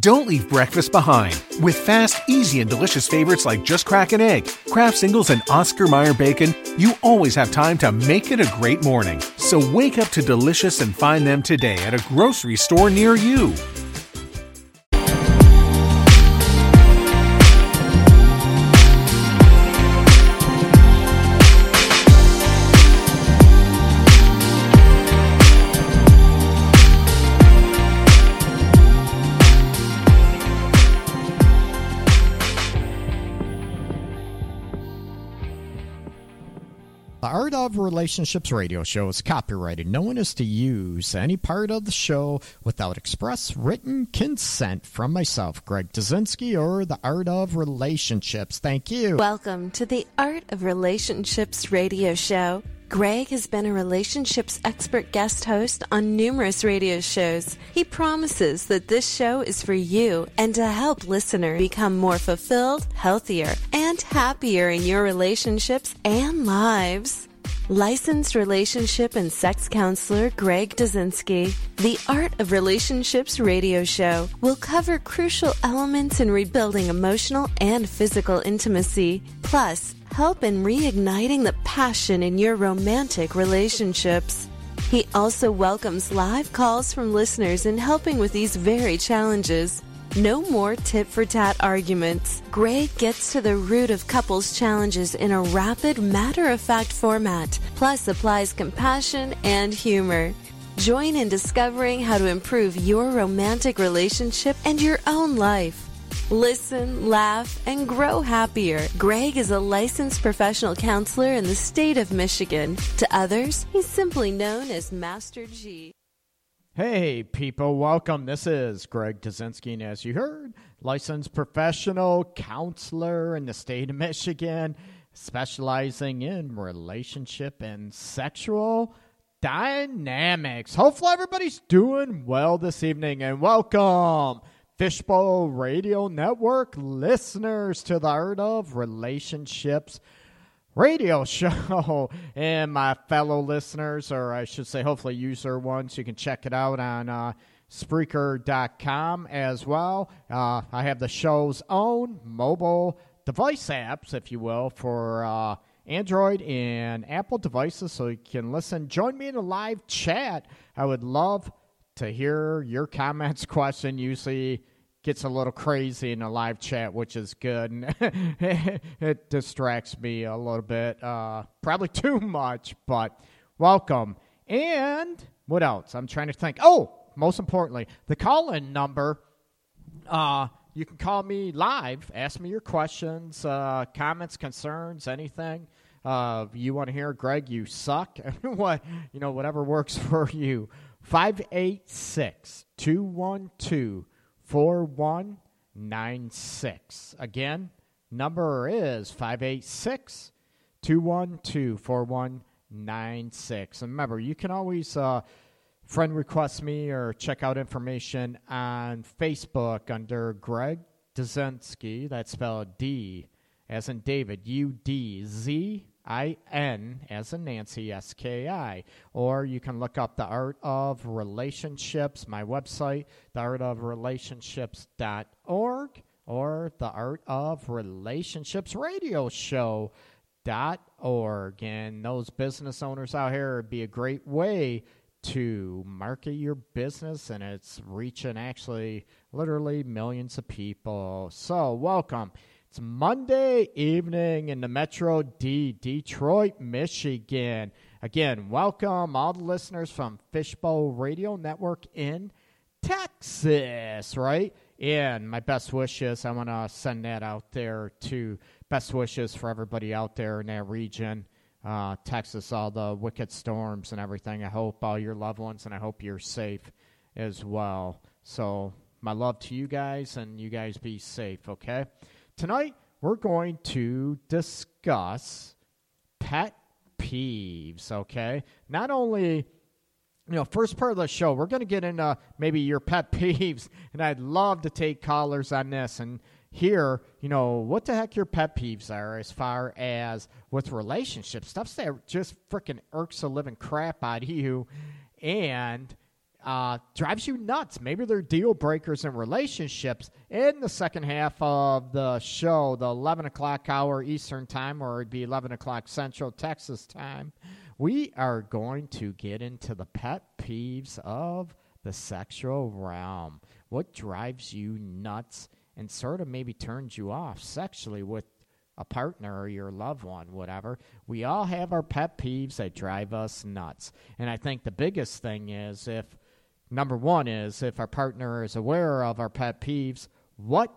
Don't leave breakfast behind. With fast, easy, and delicious favorites like Just Crack an Egg, Kraft Singles, and Oscar Mayer Bacon, you always have time to make it a great morning. So wake up to delicious and find them today at a grocery store near you. Relationships radio show is copyrighted. No one is to use any part of the show without express written consent from myself, Greg Dudzinski, or The Art of Relationships. Thank you. Welcome to the Art of Relationships radio show. Greg has been a relationships expert guest host on numerous radio shows. He promises that this show is for you and to help listeners become more fulfilled, healthier, and happier in your relationships and lives. Licensed relationship and sex counselor Greg Dudzinski, the Art of Relationships radio show will cover crucial elements in rebuilding emotional and physical intimacy, plus help in reigniting the passion in your romantic relationships. He also welcomes live calls from listeners in helping with these very challenges. No more tit for tat arguments. Greg gets to the root of couples' challenges in a rapid, matter of fact format, plus applies compassion and humor. Join in discovering how to improve your romantic relationship and your own life. Listen, laugh, and grow happier. Greg is a licensed professional counselor in the state of Michigan. To others, he's simply known as Master G. Hey, people, welcome. This is Greg Dudzinski, and as you heard, licensed professional counselor in the state of Michigan, specializing in relationship and sexual dynamics. Hopefully, everybody's doing well this evening, and welcome. Fishbowl Radio Network listeners to the Art of Relationships radio show. And my fellow listeners, or I should say, hopefully, user ones, you can check it out on uh, Spreaker.com as well. Uh, I have the show's own mobile device apps, if you will, for. Uh, Android and Apple devices, so you can listen. Join me in a live chat. I would love to hear your comments, question. Usually gets a little crazy in a live chat, which is good. it distracts me a little bit, uh, probably too much, but welcome. And what else? I'm trying to think. Oh, most importantly, the call in number. Uh, you can call me live, ask me your questions, uh, comments, concerns, anything. Uh, you want to hear, Greg, you suck. what, you know, whatever works for you. 586 212 4196. Again, number is 586 212 4196. And remember, you can always uh, friend request me or check out information on Facebook under Greg Dudzinski. That's spelled D as in David, U D Z I N as in Nancy, S K I. Or you can look up The Art of Relationships, my website, theartofrelationships.org, or The Art of Relationships Radio Show. Dot org and those business owners out here would be a great way to market your business and it's reaching actually literally millions of people so welcome it's Monday evening in the Metro D, Detroit, Michigan. Again, welcome all the listeners from Fishbowl Radio Network in Texas, right? And my best wishes, I want to send that out there to best wishes for everybody out there in that region. Uh, Texas, all the wicked storms and everything. I hope all your loved ones and I hope you're safe as well. So, my love to you guys and you guys be safe, okay? Tonight, we're going to discuss pet peeves, okay? Not only, you know, first part of the show, we're going to get into maybe your pet peeves, and I'd love to take callers on this and hear, you know, what the heck your pet peeves are as far as with relationships. Stuff that just freaking irks the living crap out of you. And uh, drives you nuts. Maybe they're deal breakers in relationships. In the second half of the show, the 11 o'clock hour Eastern time, or it'd be 11 o'clock Central Texas time, we are going to get into the pet peeves of the sexual realm. What drives you nuts and sort of maybe turns you off sexually with a partner or your loved one, whatever. We all have our pet peeves that drive us nuts. And I think the biggest thing is if, number one, is if our partner is aware of our pet peeves, what,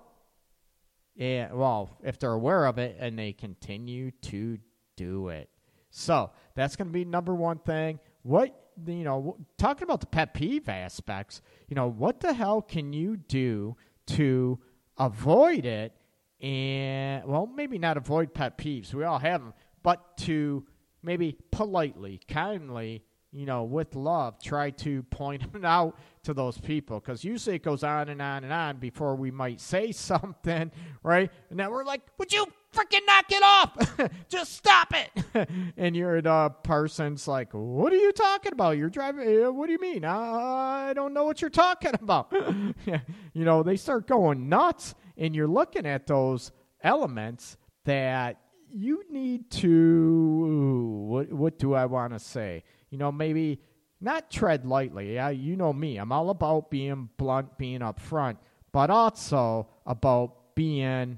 yeah, well, if they're aware of it and they continue to do it. So that's going to be number one thing. What, you know, talking about the pet peeve aspects, you know, what the hell can you do to avoid it and well, maybe not avoid pet peeves. We all have them, but to maybe politely, kindly, you know, with love, try to point them out to those people. Because usually it goes on and on and on before we might say something, right? And then we're like, "Would you freaking knock it off? Just stop it!" and you're the person's like, "What are you talking about? You're driving. Uh, what do you mean? I don't know what you're talking about." you know, they start going nuts and you're looking at those elements that you need to what what do I want to say? You know, maybe not tread lightly. Yeah, you know me. I'm all about being blunt, being upfront, but also about being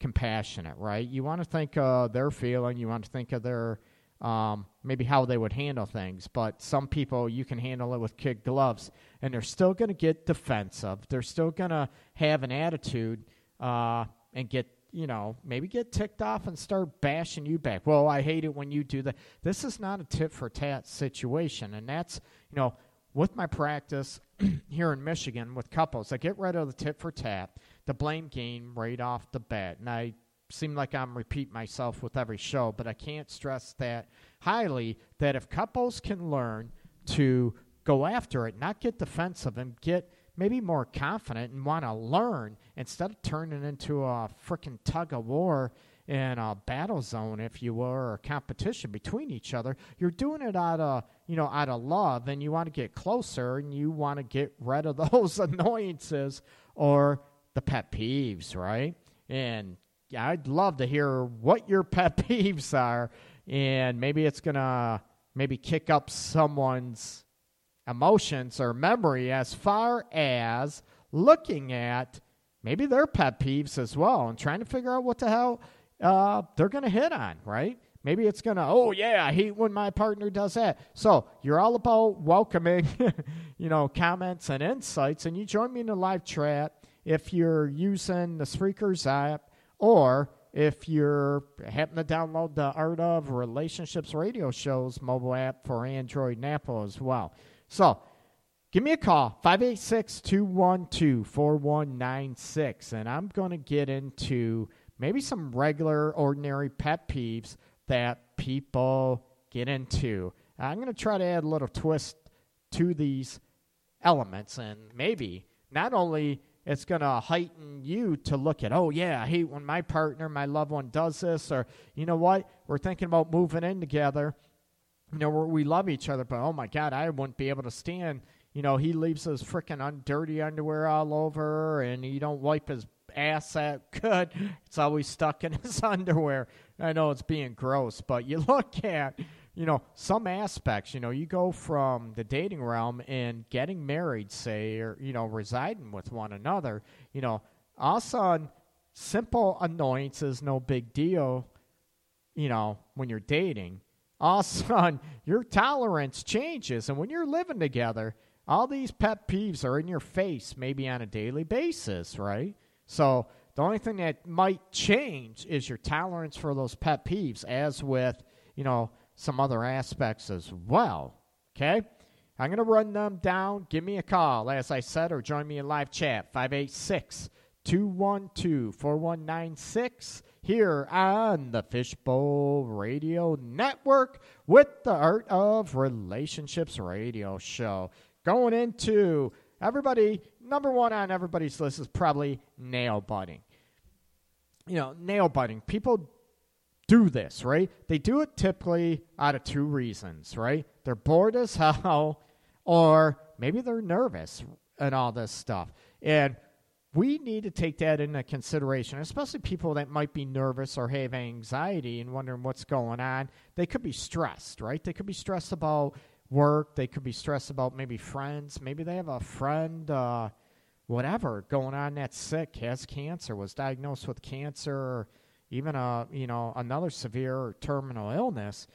compassionate, right? You want to think of their feeling, you want to think of their um, maybe how they would handle things. But some people, you can handle it with kid gloves, and they're still going to get defensive. They're still going to have an attitude uh, and get, you know, maybe get ticked off and start bashing you back. Well, I hate it when you do that. This is not a tit for tat situation. And that's, you know, with my practice here in Michigan with couples, I get rid of the tit for tat, the blame game right off the bat. And I seem like I'm repeat myself with every show, but I can't stress that highly that if couples can learn to go after it, not get defensive and get maybe more confident and want to learn instead of turning into a freaking tug of war in a battle zone, if you will, or a competition between each other. You're doing it out of you know out of love, and you want to get closer, and you want to get rid of those annoyances or the pet peeves, right? And I'd love to hear what your pet peeves are, and maybe it's gonna maybe kick up someone's emotions or memory as far as looking at maybe their pet peeves as well and trying to figure out what the hell uh, they're going to hit on, right? Maybe it's going to, oh, yeah, I hate when my partner does that. So you're all about welcoming, you know, comments and insights. And you join me in the live chat if you're using the Spreakers app or if you're happen to download the Art of Relationships radio shows mobile app for Android and Apple as well. So give me a call, 586 212 4196, and I'm going to get into maybe some regular, ordinary pet peeves that people get into. I'm going to try to add a little twist to these elements, and maybe not only it's going to heighten you to look at, oh, yeah, I hate when my partner, my loved one does this, or you know what, we're thinking about moving in together you know, we love each other, but oh my God, I wouldn't be able to stand. You know, he leaves his freaking un- dirty underwear all over, and he don't wipe his ass that good. It's always stuck in his underwear. I know it's being gross, but you look at, you know, some aspects. You know, you go from the dating realm and getting married, say, or you know, residing with one another. You know, all of a sudden, simple annoyances, no big deal. You know, when you're dating all of a sudden your tolerance changes. And when you're living together, all these pet peeves are in your face, maybe on a daily basis, right? So the only thing that might change is your tolerance for those pet peeves, as with, you know, some other aspects as well. Okay? I'm going to run them down. Give me a call, as I said, or join me in live chat, 586 212 4196 here on the Fishbowl Radio Network with the Art of Relationships Radio Show. Going into everybody, number one on everybody's list is probably nail biting. You know, nail biting. People do this, right? They do it typically out of two reasons, right? They're bored as hell or maybe they're nervous and all this stuff. And we need to take that into consideration, especially people that might be nervous or have anxiety and wondering what's going on. They could be stressed, right? They could be stressed about work. They could be stressed about maybe friends. Maybe they have a friend, uh, whatever, going on that's sick, has cancer, was diagnosed with cancer, or even a you know another severe or terminal illness,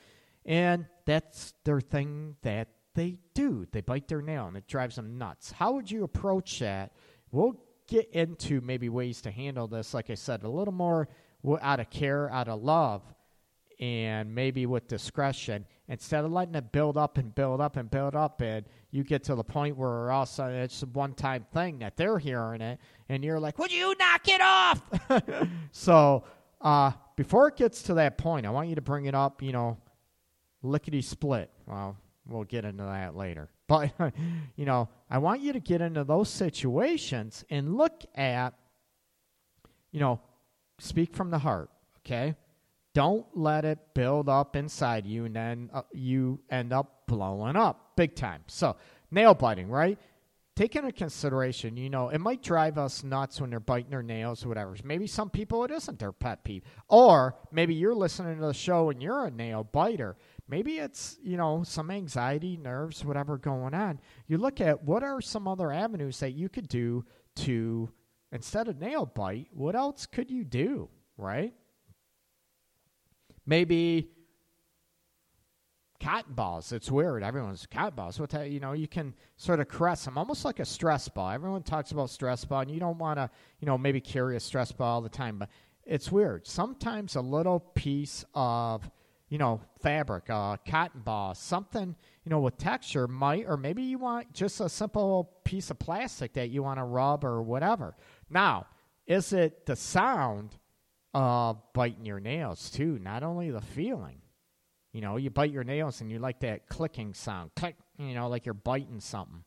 and that's their thing that they do. They bite their nail, and it drives them nuts. How would you approach that? We'll get into maybe ways to handle this, like I said, a little more out of care, out of love, and maybe with discretion. Instead of letting it build up and build up and build up and you get to the point where all of a sudden it's a one time thing that they're hearing it and you're like would you knock it off? So uh, before it gets to that point i want you to bring it up you know lickety split well we'll get into that later. But, you know, I want you to get into those situations and look at, you know, speak from the heart, okay? Don't let it build up inside you and then uh, you end up blowing up big time. So, nail biting, right? Take into consideration, you know, it might drive us nuts when they're biting their nails or whatever. Maybe some people it isn't their pet peeve. Or maybe you're listening to the show and you're a nail biter maybe it's you know some anxiety nerves whatever going on. You look at what are some other avenues that you could do to instead of nail bite what else could you do right? Maybe cotton balls. It's weird. Everyone's cotton balls. What you know you can sort of caress them almost like a stress ball. Everyone talks about stress ball and you don't want to you know maybe carry a stress ball all the time but it's weird. Sometimes a little piece of you know, fabric, uh, cotton ball, something, you know, with texture might, or maybe you want just a simple piece of plastic that you want to rub or whatever. Now, is it the sound of biting your nails too? Not only the feeling. You know, you bite your nails and you like that clicking sound, click, you know, like you're biting something.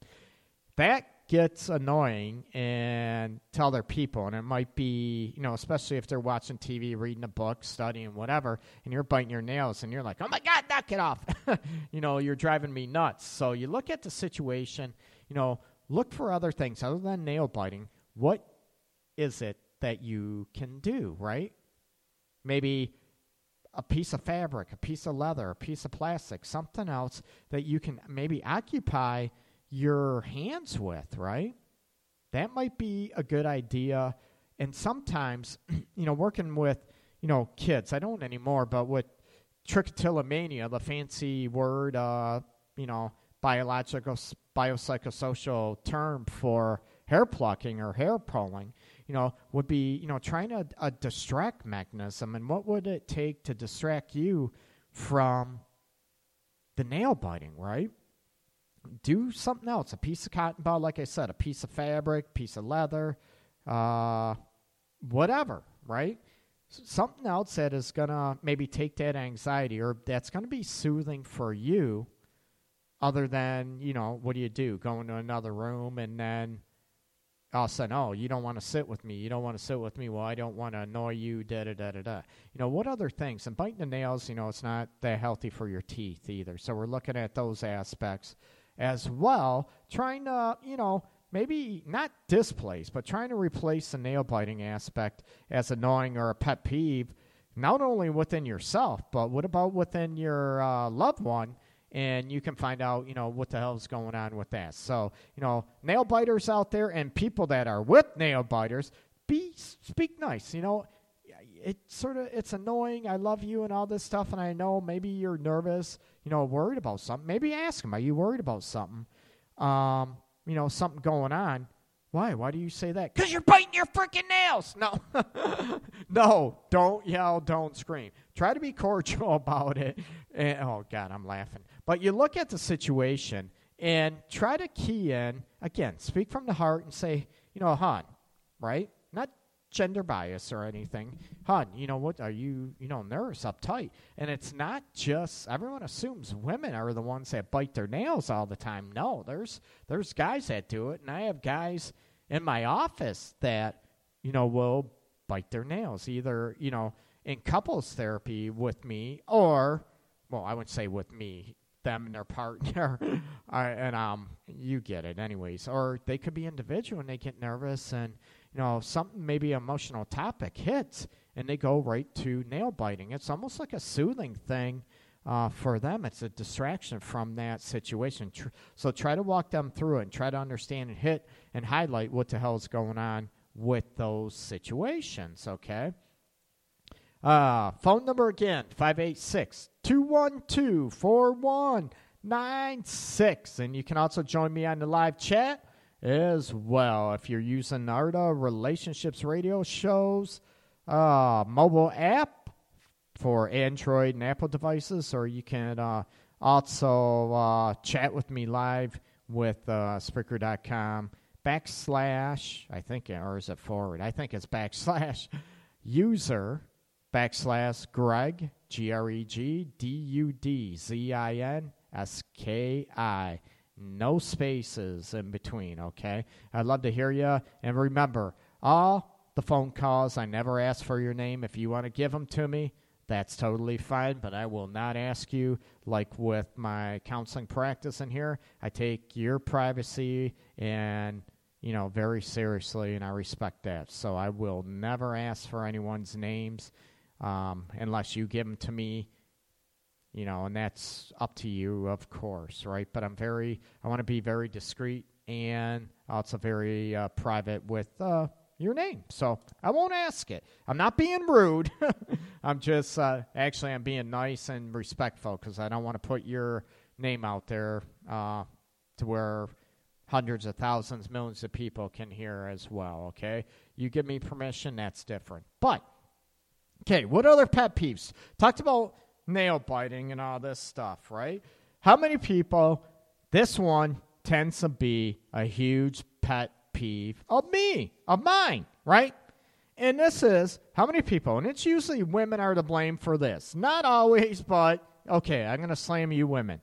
That gets annoying and tell their people and it might be you know especially if they're watching tv reading a book studying whatever and you're biting your nails and you're like oh my god knock it off. You know you're driving me nuts. So you look at the situation you know look for other things other than nail biting. What is it that you can do right? Maybe a piece of fabric a piece of leather a piece of plastic something else that you can maybe occupy your hands with, right? That might be a good idea. And sometimes, you know, working with, you know, kids, I don't anymore, but with trichotillomania, the fancy word, uh, you know, biological, biopsychosocial term for hair plucking or hair pulling, you know, would be, you know, trying to a distract mechanism. And what would it take to distract you from the nail biting, right? Do something else. A piece of cotton ball, like I said, a piece of fabric, piece of leather, uh, whatever, right? Something else that is going to maybe take that anxiety or that's going to be soothing for you, other than, you know, what do you do? Go into another room and then a sudden, oh, you don't want to sit with me. You don't want to sit with me. Well, I don't want to annoy you, da da da da da. You know, what other things? And biting the nails, you know, it's not that healthy for your teeth either. So we're looking at those aspects as well, trying to, you know, maybe not displace, but trying to replace the nail biting aspect as annoying or a pet peeve, not only within yourself, but what about within your uh, loved one? And you can find out, you know, what the hell is going on with that. So, you know, nail biters out there and people that are with nail biters, be speak nice. You know, it sort of it's annoying. I love you and all this stuff, and I know maybe you're nervous, you know, worried about something. Maybe ask him, are you worried about something? Um, you know, something going on. Why? Why do you say that? Because you're biting your freaking nails. No, no, don't yell, don't scream. Try to be cordial about it. And, oh God, I'm laughing. But you look at the situation and try to key in again. Speak from the heart and say, you know, hon, right? Gender bias or anything. Hun, you know what? Are you, you know, nervous, uptight? And it's not just everyone assumes women are the ones that bite their nails all the time. No, there's there's guys that do it, and I have guys in my office that you know will bite their nails either you know in couples therapy with me or well, I wouldn't say with me them and their partner, and um, you get it anyways. Or they could be individual and they get nervous, and you know something maybe emotional topic hits, and they go right to nail biting. It's almost like a soothing thing. Uh, for them, it's a distraction from that situation. Tr- so try to walk them through it and try to understand and hit and highlight what the hell is going on with those situations, okay? Uh, phone number again 586 212 4196. And you can also join me on the live chat as well if you're using ARTA Relationships Radio Shows uh, mobile app for Android and Apple devices, or you can uh, also uh, chat with me live with uh, Spreaker.com backslash, I think, or is it forward? I think it's backslash user backslash Greg, G R E G D U D Z I N S K I. No spaces in between, okay? I'd love to hear you. And remember, all the phone calls, I never ask for your name. If you want to give them to me, that's totally fine, but I will not ask you. Like with my counseling practice in here, I take your privacy and you know very seriously, and I respect that. So I will never ask for anyone's names um, unless you give them to me. You know, and that's up to you, of course, right? But I'm very, I want to be very discreet and also very uh, private with uh, your name. So I won't ask it. I'm not being rude. I'm just uh, actually I'm being nice and respectful because I don't want to put your name out there uh, to where hundreds of thousands, millions of people can hear as well. Okay, you give me permission, that's different. But okay, what other pet peeves? Talked about nail biting and all this stuff, right? How many people? This one tends to be a huge pet peeve of me, of mine, right? And this is how many people, and it's usually women are to blame for this. Not always, but okay, I'm going to slam you women.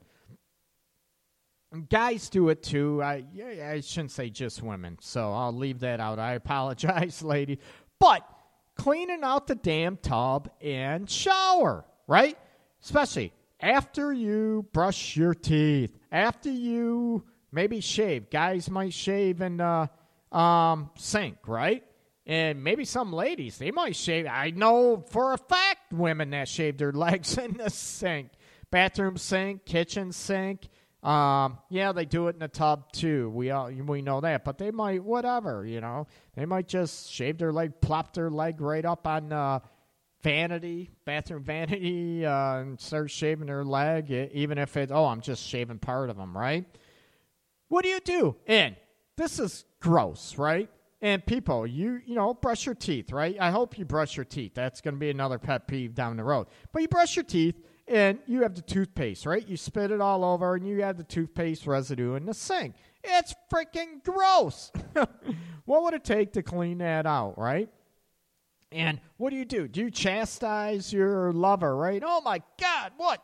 Guys do it too. I, I shouldn't say just women, so I'll leave that out. I apologize, lady. But cleaning out the damn tub and shower, right? Especially after you brush your teeth, after you maybe shave. Guys might shave in the um, sink, right? And maybe some ladies, they might shave. I know for a fact women that shave their legs in the sink. Bathroom sink, kitchen sink. Um, yeah, they do it in the tub too. We all we know that, but they might whatever, you know. They might just shave their leg, plop their leg right up on uh, vanity, bathroom vanity, uh, and start shaving their leg, even if it. Oh, I'm just shaving part of them, right? What do you do? And this is gross, right? And people, you you know, brush your teeth, right? I hope you brush your teeth. That's going to be another pet peeve down the road. But you brush your teeth and you have the toothpaste, right? You spit it all over and you have the toothpaste residue in the sink. It's freaking gross. what would it take to clean that out, right? And what do you do? Do you chastise your lover, right? Oh my God, what?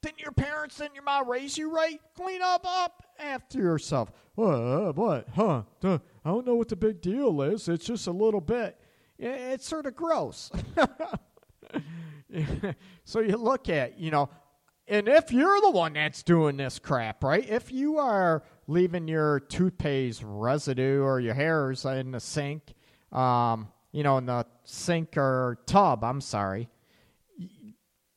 Didn't your parents and your mom raise you right? Clean up up after yourself. What? What? Huh? I don't know what the big deal is. It's just a little bit. It's sort of gross. so you look at, you know, and if you're the one that's doing this crap, right? If you are leaving your toothpaste residue or your hairs in the sink, um, you know, in the sink or tub, I'm sorry,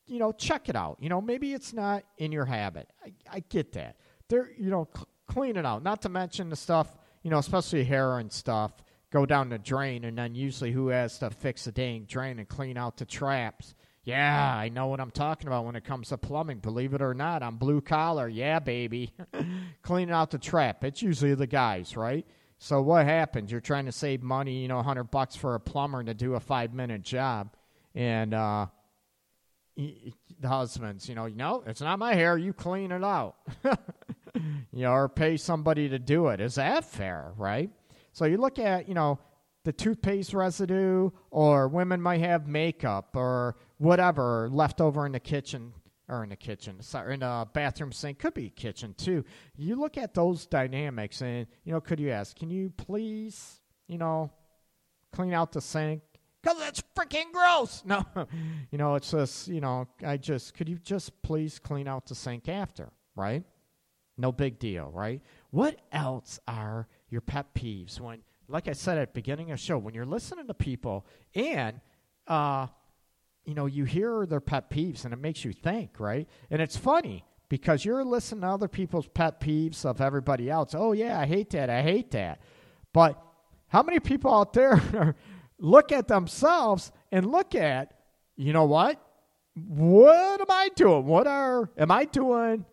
you know, check it out. You know, maybe it's not in your habit. I, I get that. There, you know, cl- clean it out. Not to mention the stuff, you know, especially hair and stuff, go down the drain, and then usually who has to fix the dang drain and clean out the traps? Yeah, I know what I'm talking about when it comes to plumbing. Believe it or not, I'm blue collar. Yeah, baby. Cleaning out the trap. It's usually the guys, right? So what happens? You're trying to save money, you know, 100 bucks for a plumber to do a five minute job. And, uh, the husbands, you know, no, it's not my hair. You clean it out, you know, or pay somebody to do it. Is that fair, right? So you look at, you know, the toothpaste residue, or women might have makeup or whatever left over in the kitchen or in the kitchen, sorry, in a bathroom sink, could be kitchen too. You look at those dynamics, and you know, could you ask, can you please, you know, clean out the sink? because it's freaking gross. No, you know, it's just, you know, I just, could you just please clean out the sink after? right? No big deal, right? What else are your pet peeves when, like I said at the beginning of the show, when you're listening to people and, uh, you know, you hear their pet peeves and it makes you think, right? And it's funny because you're listening to other people's pet peeves of everybody else. Oh, yeah, I hate that. I hate that. But how many people out there look at themselves and look at, you know what? What am I doing? What are, am I doing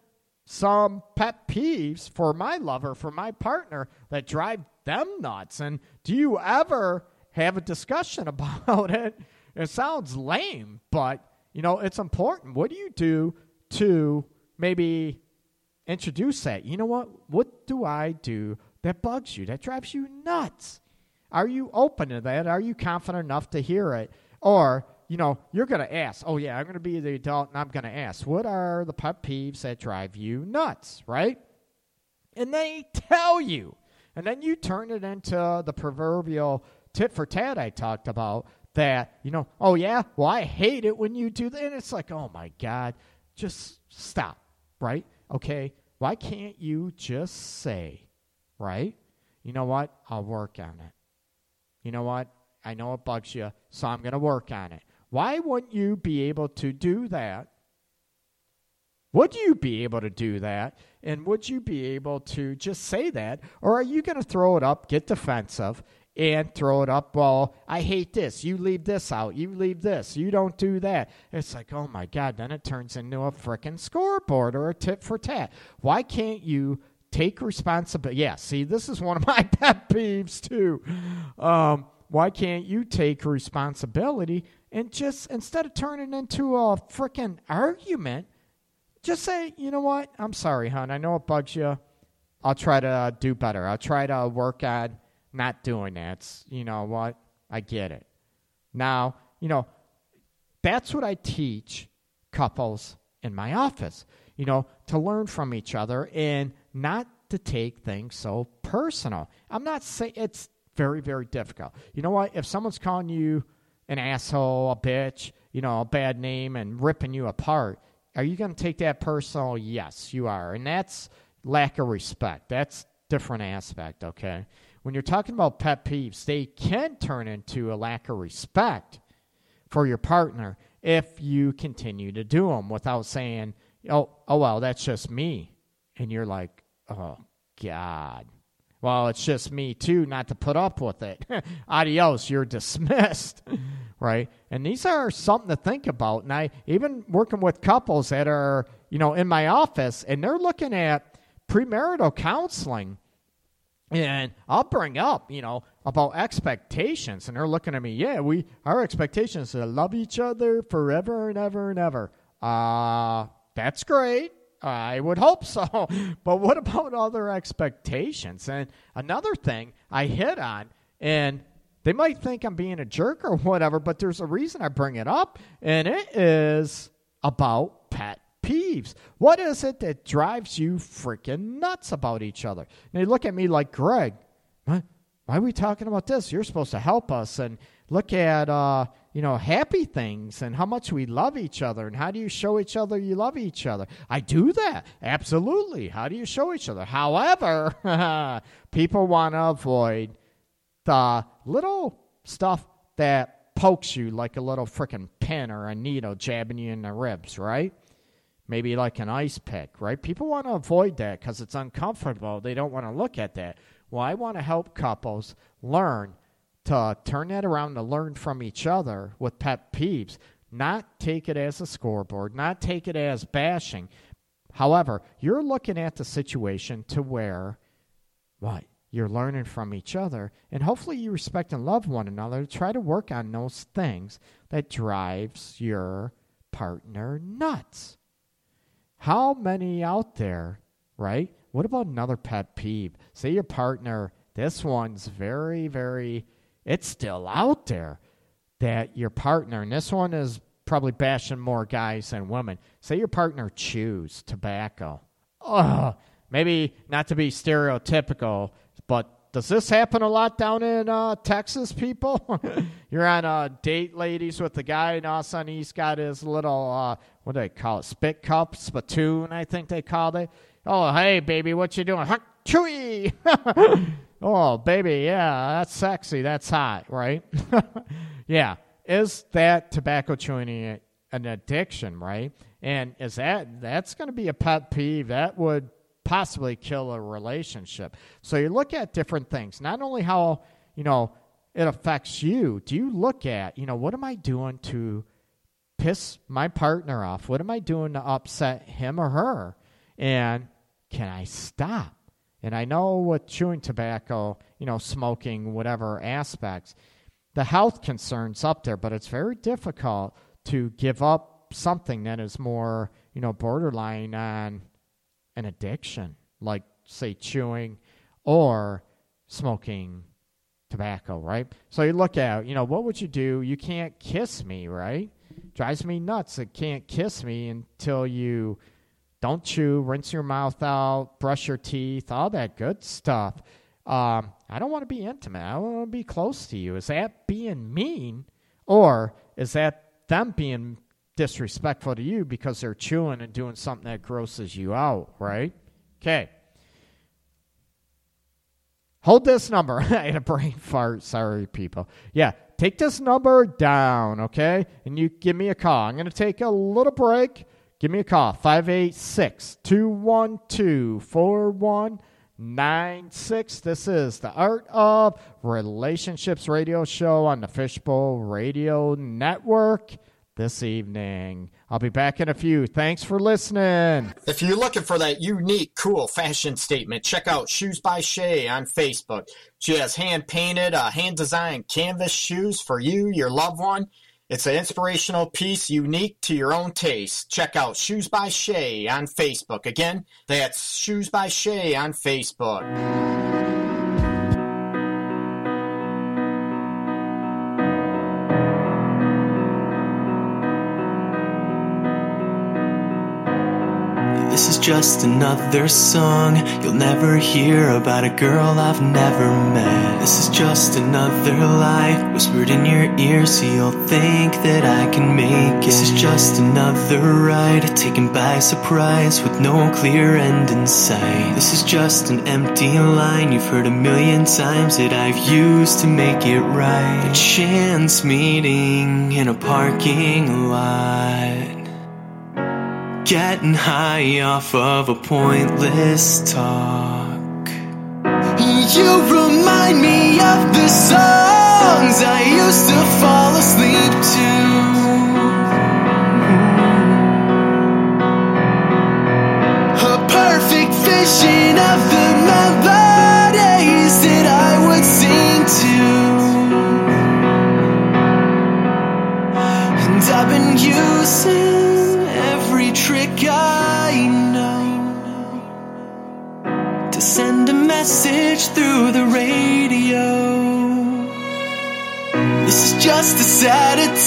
some pet peeves for my lover, for my partner that drive them nuts? And do you ever have a discussion about it? It sounds lame, but you know, it's important. What do you do to maybe introduce that? You know what? What do I do that bugs you, that drives you nuts? Are you open to that? Are you confident enough to hear it? Or you know, you're going to ask, oh, yeah, I'm going to be the adult and I'm going to ask, what are the pet peeves that drive you nuts, right? And they tell you. And then you turn it into the proverbial tit for tat I talked about that, you know, oh, yeah, well, I hate it when you do that. And it's like, oh, my God, just stop, right? Okay, why can't you just say, right? You know what? I'll work on it. You know what? I know it bugs you, so I'm going to work on it. Why wouldn't you be able to do that? Would you be able to do that? And would you be able to just say that? Or are you going to throw it up, get defensive, and throw it up? Well, I hate this. You leave this out. You leave this. You don't do that. It's like, oh my God, then it turns into a freaking scoreboard or a tit for tat. Why can't you take responsibility? Yeah, see, this is one of my pet peeves too. Um, why can't you take responsibility and just instead of turning into a freaking argument, just say, you know what? I'm sorry, hon. I know it bugs you. I'll try to do better. I'll try to work on not doing that. You know what? I get it. Now, you know, that's what I teach couples in my office, you know, to learn from each other and not to take things so personal. I'm not saying it's very, very difficult. You know what? If someone's calling you an asshole, a bitch, you know, a bad name, and ripping you apart, are you going to take that personal? Yes, you are. And that's lack of respect. That's different aspect, okay? When you're talking about pet peeves, they can turn into a lack of respect for your partner if you continue to do them without saying, "Oh, oh well, that's just me." And you're like, "Oh god." Well, it's just me too, not to put up with it. Adios, you're dismissed. right? And these are something to think about. And I even working with couples that are, you know, in my office and they're looking at premarital counseling. And I'll bring up, you know, about expectations, and they're looking at me. Yeah, we our expectations to love each other forever and ever and ever. Uh that's great. I would hope so. But what about other expectations? And another thing I hit on, and they might think I'm being a jerk or whatever, but there's a reason I bring it up, and it is about pet peeves. What is it that drives you freaking nuts about each other? And they look at me like, Greg, what? why are we talking about this? You're supposed to help us and look at uh, you know happy things and how much we love each other and how do you show each other you love each other i do that absolutely how do you show each other however people want to avoid the little stuff that pokes you like a little freaking pin or a needle jabbing you in the ribs right maybe like an ice pick right? People want to avoid that because it's uncomfortable. They don't want to look at that. Well i want to help couples learn to turn that around to learn from each other with pet peeves, not take it as a scoreboard, not take it as bashing. However, you're looking at the situation to where what? You're learning from each other and hopefully you respect and love one another. Try to work on those things that drives your partner nuts how many out there right what about another pet peeve say your partner this one's very very it's still out there that your partner, and this one is probably bashing more guys than women. Say your partner chews tobacco. Ugh, maybe not to be stereotypical, but does this happen a lot down in uh, Texas, people? You're on a date, ladies, with the guy, and all of a sudden he's got his little, uh, what do they call it, spit cup, spittoon, I think they called it. Oh, hey, baby, what you doing? Huh, chewy! oh, baby, yeah, that's sexy, that's hot, right? yeah, is that tobacco chewing an addiction, right? And is that, that's going to be a pet peeve. That would possibly kill a relationship. So you look at different things, not only how, you know, it affects you. Do you look at, you know, what am I doing to piss my partner off? What am I doing to upset him or her? And can I stop? And I know with chewing tobacco, you know, smoking, whatever aspects, the health concerns up there, but it's very difficult to give up something that is more, you know, borderline on an addiction, like, say, chewing or smoking tobacco, right? So you look at, you know, what would you do? You can't kiss me, right? Drives me nuts. It can't kiss me until you don't chew, rinse your mouth out, brush your teeth, all that good stuff. Um, I don't want to be intimate. I want to be close to you. Is that being mean, or is that them being disrespectful to you because they're chewing and doing something that grosses you out, right? Okay. Hold this number. I had a brain fart. Sorry, people. Yeah, take this number down, okay? And you give me a call. I'm going to take a little break. Give me a call. 586 212 4196. This is the Art of Relationships radio show on the Fishbowl Radio Network this evening. I'll be back in a few. Thanks for listening. If you're looking for that unique, cool fashion statement, check out Shoes by Shay on Facebook. She has hand painted, uh, hand designed canvas shoes for you, your loved one. It's an inspirational piece unique to your own taste. Check out Shoes by Shay on Facebook. Again, that's Shoes by Shay on Facebook. Just another song you'll never hear about a girl I've never met. This is just another lie whispered in your ear so you'll think that I can make it. This is just another ride taken by surprise with no clear end in sight. This is just an empty line you've heard a million times that I've used to make it right. A chance meeting in a parking lot. Getting high off of a pointless talk. You remind me of the songs I used to fall asleep to.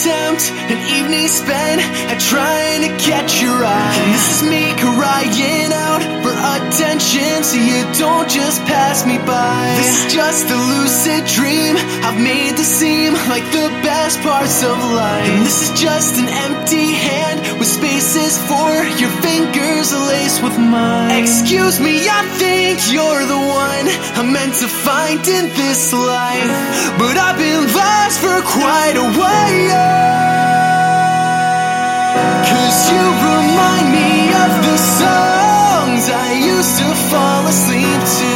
Attempt, an evening spent at trying to catch your eye. And this is me crying out attention, so you don't just pass me by. This is just a lucid dream I've made to seem like the best parts of life. And this is just an empty hand with spaces for your fingers laced with mine. Excuse me, I think you're the one I'm meant to find in this life, but I've been lost for quite a while. Cause you remind me of the songs I used to fall asleep to.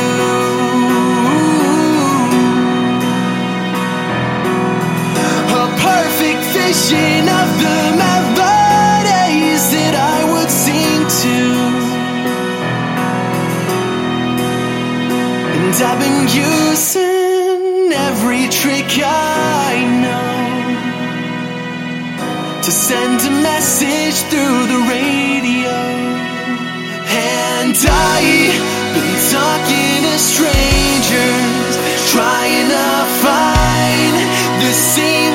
A perfect vision of the melodies that I would sing to. And I've been using every trick I know to send a message through the radio. And I've been talking to strangers, trying to find the same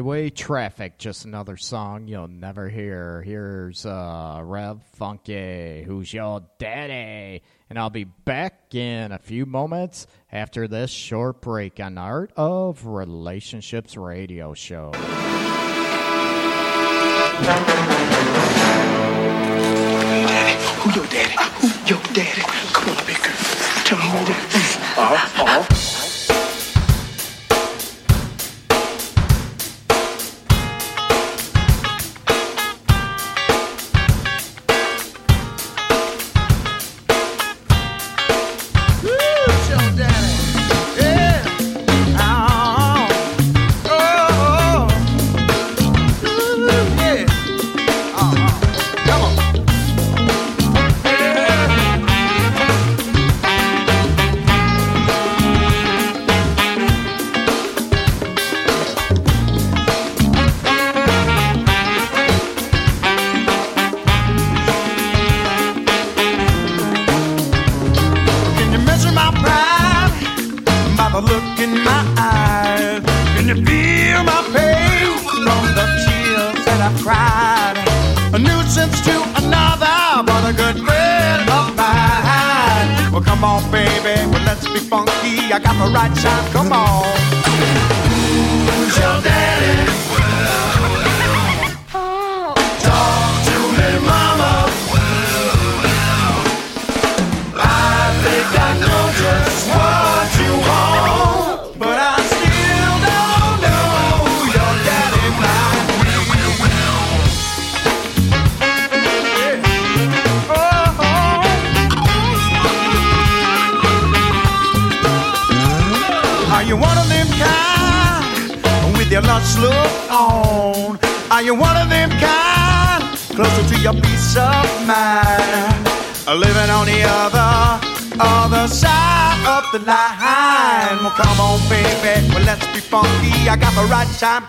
was Skyway Traffic, just another song you'll never hear. Here's uh, Rev Funky, who's your daddy. And I'll be back in a few moments after this short break on Art of Relationships radio show. Who your daddy? Who your daddy? Come on, big girl. Tell me who your daddy. Uh-huh. Uh-huh.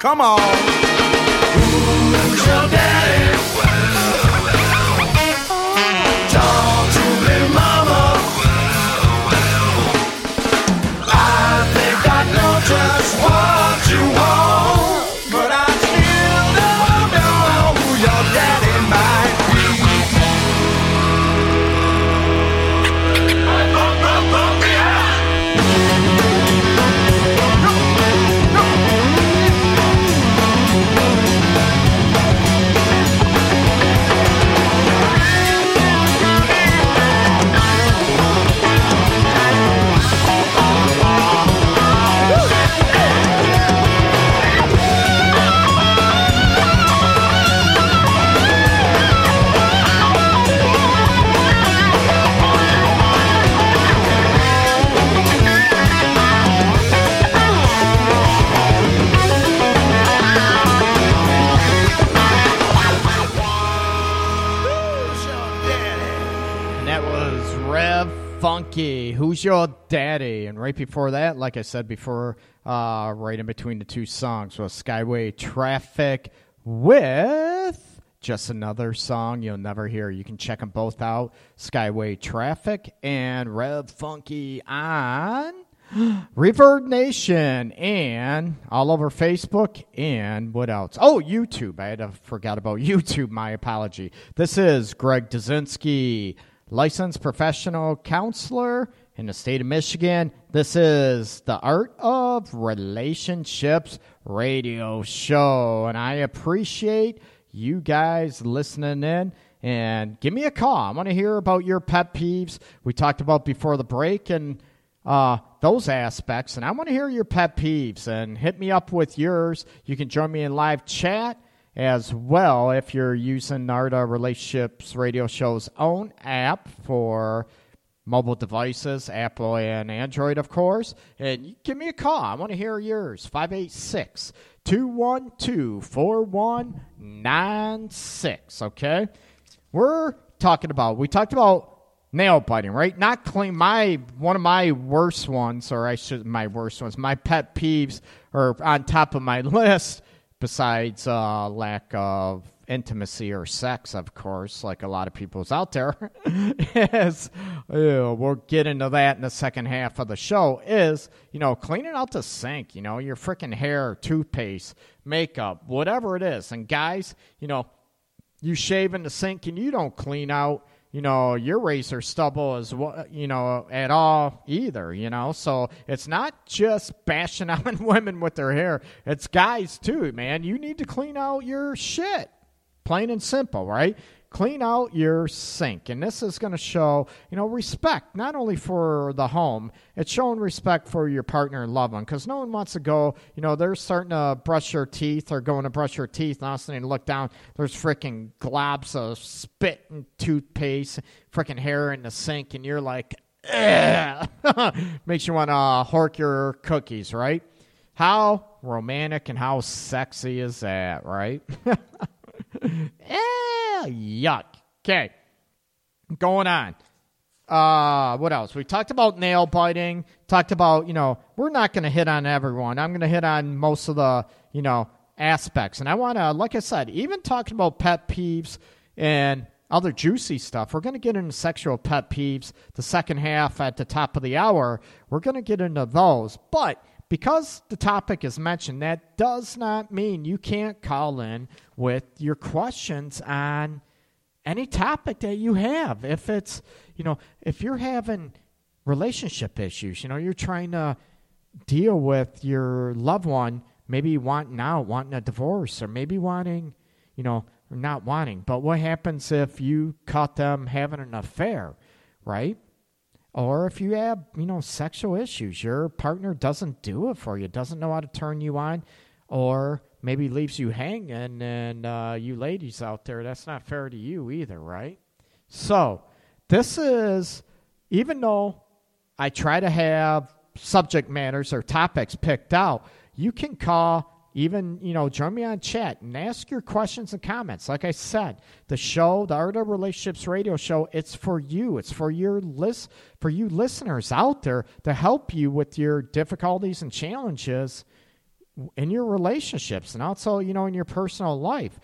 Come on. Right before that, like I said before, uh, right in between the two songs was Skyway Traffic with just another song you'll never hear. You can check them both out Skyway Traffic and Rev Funky on Reverb Nation and all over Facebook and what else? Oh, YouTube. I had to forgot about YouTube. My apology. This is Greg Dudzinski, licensed professional counselor in the state of Michigan. This is the Art of Relationships radio show, and I appreciate you guys listening in. And give me a call. I want to hear about your pet peeves. We talked about before the break, and uh, those aspects. And I want to hear your pet peeves and hit me up with yours. You can join me in live chat as well if you're using Art of Relationships Radio Show's own app for mobile devices, Apple and Android, of course. And give me a call. I want to hear yours. 586 212 4196. Okay? We're talking about, we talked about nail biting, right? Not clean. My one of my worst ones, or I should my worst ones, my pet peeves are on top of my list. Besides uh, lack of intimacy or sex, of course, like a lot of people's out there, is ew, we'll get into that in the second half of the show. Is you know cleaning out the sink, you know your freaking hair, toothpaste, makeup, whatever it is. And guys, you know, you shave in the sink and you don't clean out you know your razor stubble as well you know at all either you know so it's not just bashing on women with their hair it's guys too man you need to clean out your shit plain and simple right? Clean out your sink. And this is going to show you know respect not only for the home it's showing respect for your partner and loved one. Because no one wants to go you know they're starting to brush their teeth or going to brush their teeth and all of a sudden you look down. There's freaking globs of spit and toothpaste freaking hair in the sink and you're like makes you want to hork your cookies right? How romantic and how sexy is that right eh, yuck. Okay. Going on. Uh, what else? We talked about nail biting. Talked about, you know, we're not going to hit on everyone. I'm going to hit on most of the, you know, aspects. And I want to, like I said, even talking about pet peeves and other juicy stuff. We're going to get into sexual pet peeves the second half at the top of the hour. We're going to get into those. But because the topic is mentioned, that does not mean you can't call in with your questions on any topic that you have. If it's, you know, if you're having relationship issues, you know, you're trying to deal with your loved one, maybe wanting out, wanting a divorce, or maybe wanting, you know, not wanting. But what happens if you caught them having an affair, right? Or if you have, you know, sexual issues, your partner doesn't do it for you, doesn't know how to turn you on, or maybe leaves you hanging, and uh, you ladies out there, that's not fair to you either, right? So, this is, even though I try to have subject matters or topics picked out, you can call even you know join me on chat and ask your questions and comments. Like i said the show the art of relationships radio show it's for you. It's for your list for you listeners out there to help you with your difficulties and challenges in your relationships and also you know in your personal life.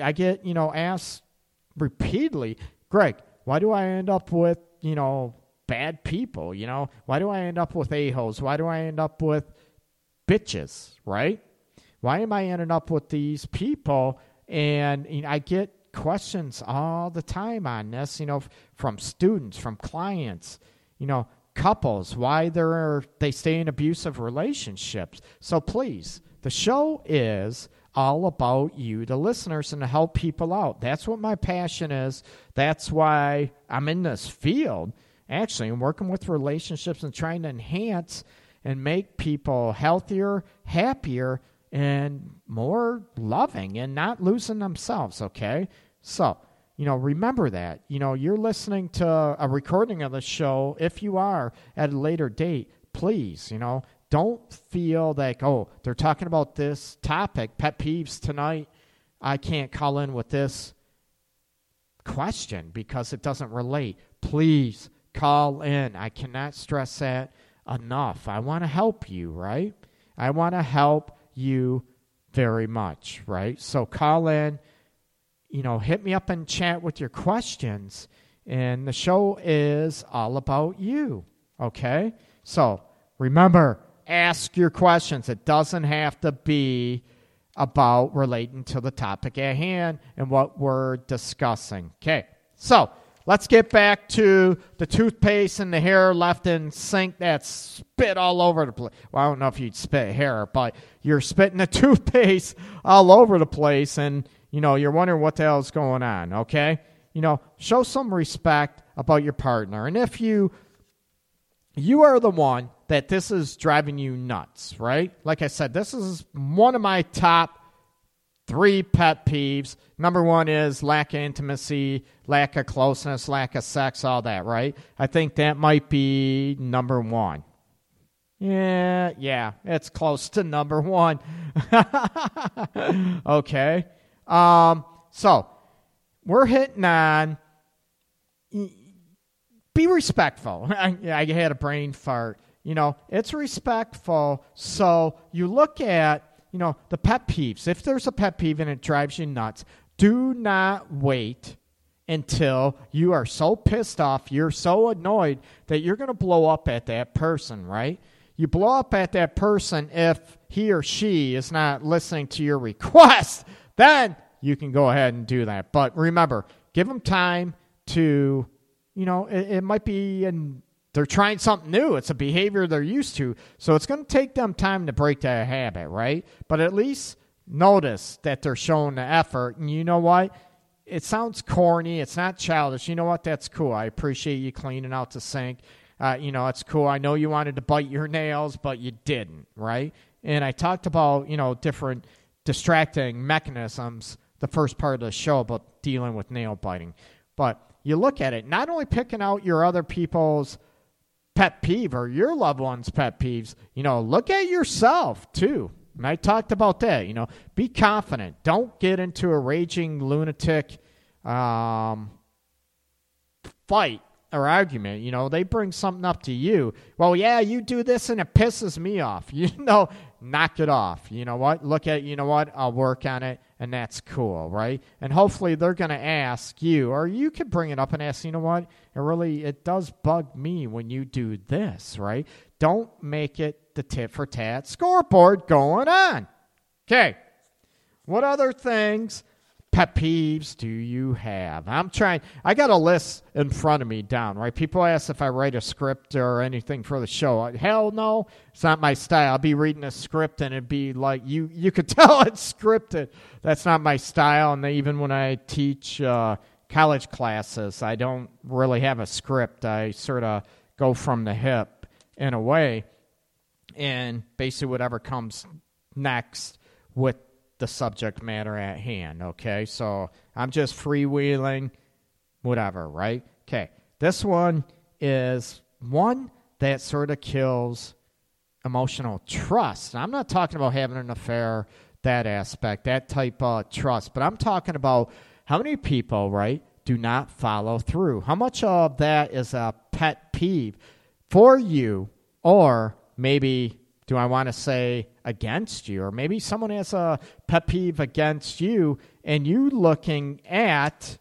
I get you know asked repeatedly greg why do i end up with you know bad people you know? Why do i end up with a-holes? Why do i end up with bitches? Right why am I ending up with these people? And you know, I get questions all the time on this, you know, from students, from clients, you know, couples, why they're they stay in abusive relationships. So please, the show is all about you, the listeners, and to help people out. That's what my passion is. That's why I'm in this field. Actually, I'm working with relationships and trying to enhance and make people healthier, happier, and more loving and not losing themselves, okay? So, you know, remember that. You know, you're listening to a recording of the show. If you are at a later date, please, you know, don't feel like, oh, they're talking about this topic, pet peeves tonight. I can't call in with this question because it doesn't relate. Please call in. I cannot stress that enough. I want to help you, right? I want to help you very much, right? So call in, you know, hit me up and chat with your questions. And the show is all about you, okay? So remember, ask your questions. It doesn't have to be about relating to the topic at hand and what we're discussing. Okay, so Let's get back to the toothpaste and the hair left in sink that's spit all over the place. Well, I don't know if you'd spit hair, but you're spitting the toothpaste all over the place, and you know you're wondering what the hell's going on. Okay, you know, show some respect about your partner, and if you you are the one that this is driving you nuts, right? Like I said, this is one of my top three pet peeves. Number one is lack of intimacy, lack of closeness, lack of sex, all that, right? I think that might be number one. Yeah, yeah, it's close to number one. okay. Um, so we're hitting on be respectful. I, I had a brain fart. You know, it's respectful. So you look at you know, the pet peeves. If there's a pet peeve and it drives you nuts, do not wait until you are so pissed off, you're so annoyed that you're going to blow up at that person, right? You blow up at that person if he or she is not listening to your request, then you can go ahead and do that. But remember, give them time to, you know, it, it might be an they're trying something new. It's a behavior they're used to. So it's going to take them time to break that habit, right? But at least notice that they're showing the effort. And you know what? It sounds corny. It's not childish. You know what? That's cool. I appreciate you cleaning out the sink. Uh, you know, it's cool. I know you wanted to bite your nails, but you didn't, right? And I talked about, you know, different distracting mechanisms the first part of the show about dealing with nail biting. But you look at it, not only picking out your other people's pet peeve or your loved one's pet peeves, you know, look at yourself too. And I talked about that. You know, be confident. Don't get into a raging lunatic um, fight or argument. You know, they bring something up to you. Well, yeah, you do this and it pisses me off. You know, knock it off. You know what? Look at, you know what? I'll work on it and that's cool, right? And hopefully they're going to ask you, or you could bring it up and ask, you know what? It really it does bug me when you do this, right? Don't make it the tit for tat scoreboard going on. Okay. What other things pet peeves do you have? I'm trying, I got a list in front of me down, right? People ask if I write a script or anything for the show. Hell no, it's not my style. I'll be reading a script and it'd be like, you, you could tell it's scripted. That's not my style. And even when I teach uh, college classes, I don't really have a script. I sort of go from the hip in a way. And basically, whatever comes next with the subject matter at hand. Okay, so I'm just freewheeling, whatever, right? Okay, this one is one that sort of kills emotional trust. I'm not talking about having an affair, that aspect, that type of trust, but I'm talking about how many people, right, do not follow through. How much of that is a pet peeve for you, or maybe do I want to say against you? Or maybe someone has a pet peeve against you and you looking at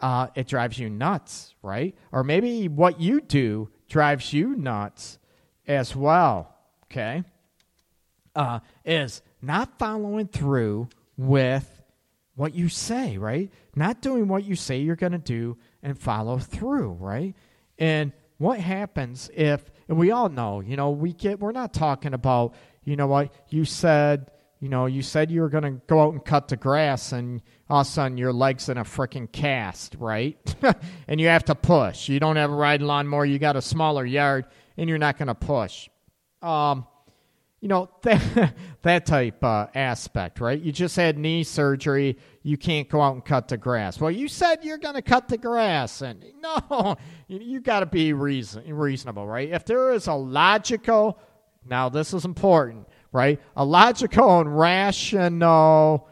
uh, it drives you nuts, right? Or maybe what you do drives you nuts as well, okay? Uh, is not following through with what you say, right? Not doing what you say you're going to do and follow through, right? And what happens if and we all know, you know, we get we're not talking about, you know what, you said, you know, you said you were going to go out and cut the grass and all of a sudden your leg's in a freaking cast, right? and you have to push. You don't have a riding lawnmower, you got a smaller yard and you're not going to push. Um you know that that type uh, aspect, right? You just had knee surgery. You can't go out and cut the grass. Well, you said you're going to cut the grass, and no, you, you got to be reason, reasonable, right? If there is a logical, now this is important, right? A logical and rational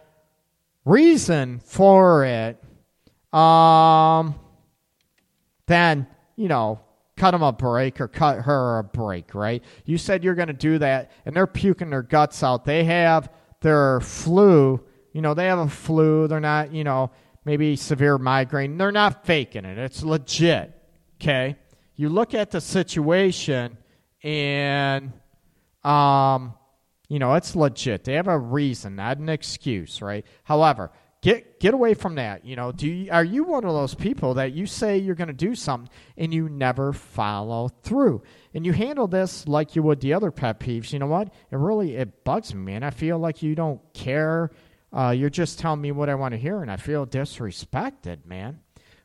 reason for it, um, then you know cut them a break or cut her a break, right? You said you're going to do that, and they're puking their guts out. They have their flu. You know, they have a flu. They're not, you know, maybe severe migraine. They're not faking it. It's legit, okay? You look at the situation, and, um, you know, it's legit. They have a reason, not an excuse, right? However, get get away from that. You know, do you, are you one of those people that you say you're going to do something and you never follow through? And you handle this like you would the other pet peeves. You know what? It really it bugs me, man. I feel like you don't care. Uh, you're just telling me what I want to hear, and I feel disrespected, man.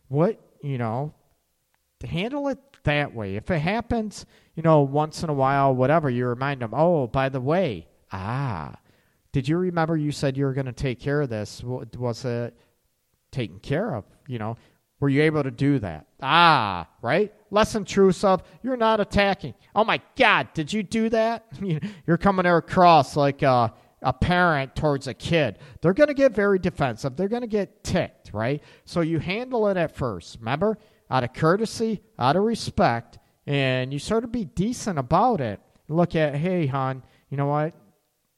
What you know? Handle it that way. If it happens, you know, once in a while, whatever, you remind them. Oh, by the way, ah did you remember you said you were going to take care of this? Was it taken care of? You know, were you able to do that? Ah, right? Less intrusive. You're not attacking. Oh my God, did you do that? You're coming across like a, a parent towards a kid. They're going to get very defensive. They're going to get ticked, right? So you handle it at first. Remember? Out of courtesy, out of respect, and you sort of be decent about it. Look at, hey, hon, you know what?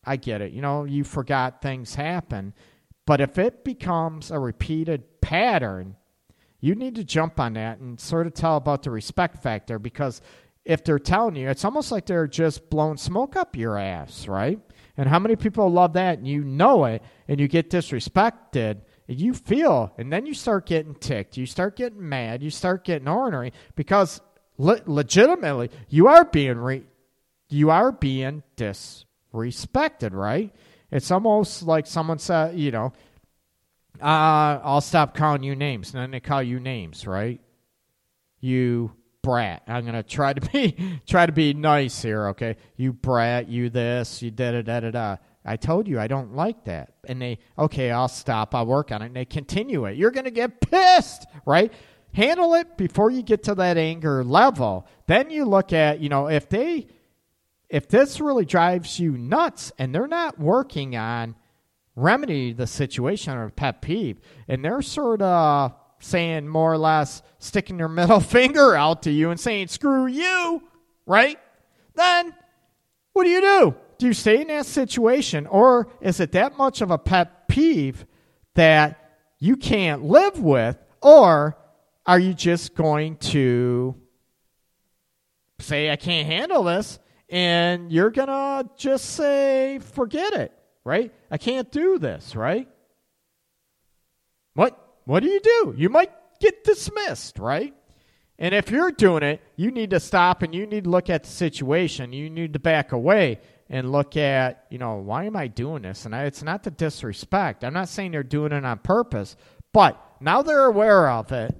I get it. You know, you forgot things happen, But if it becomes a repeated pattern, you need to jump on that and sort of tell about the respect factor because if they're telling you, it's almost like they're just blowing smoke up your ass, right? And how many people love that and you know it and you get disrespected and you feel, and then you start getting ticked, you start getting mad, you start getting ornery because le- legitimately you are being re- you are being disrespected, right? It's almost like someone said, you know, uh, I'll stop calling you names, and then they call you names, right? You brat. I'm gonna try to be try to be nice here, okay? You brat, you this, you da da da da da. I told you I don't like that. And they okay, I'll stop, I'll work on it, and they continue it. You're gonna get pissed, right? Handle it before you get to that anger level. Then you look at, you know, if they if this really drives you nuts and they're not working on remedy the situation or pet peeve, and they're sort of saying more or less sticking their middle finger out to you and saying screw you, right? Then what do you do? Do you stay in that situation or is it that much of a pet peeve that you can't live with or are you just going to say I can't handle this and you're going to just say forget it, right? I can't do this, right? What what do you do? You might get dismissed, right? And if you're doing it, you need to stop and you need to look at the situation. You need to back away and look at, you know, why am I doing this? And I, it's not the disrespect. I'm not saying they're doing it on purpose, but now they're aware of it.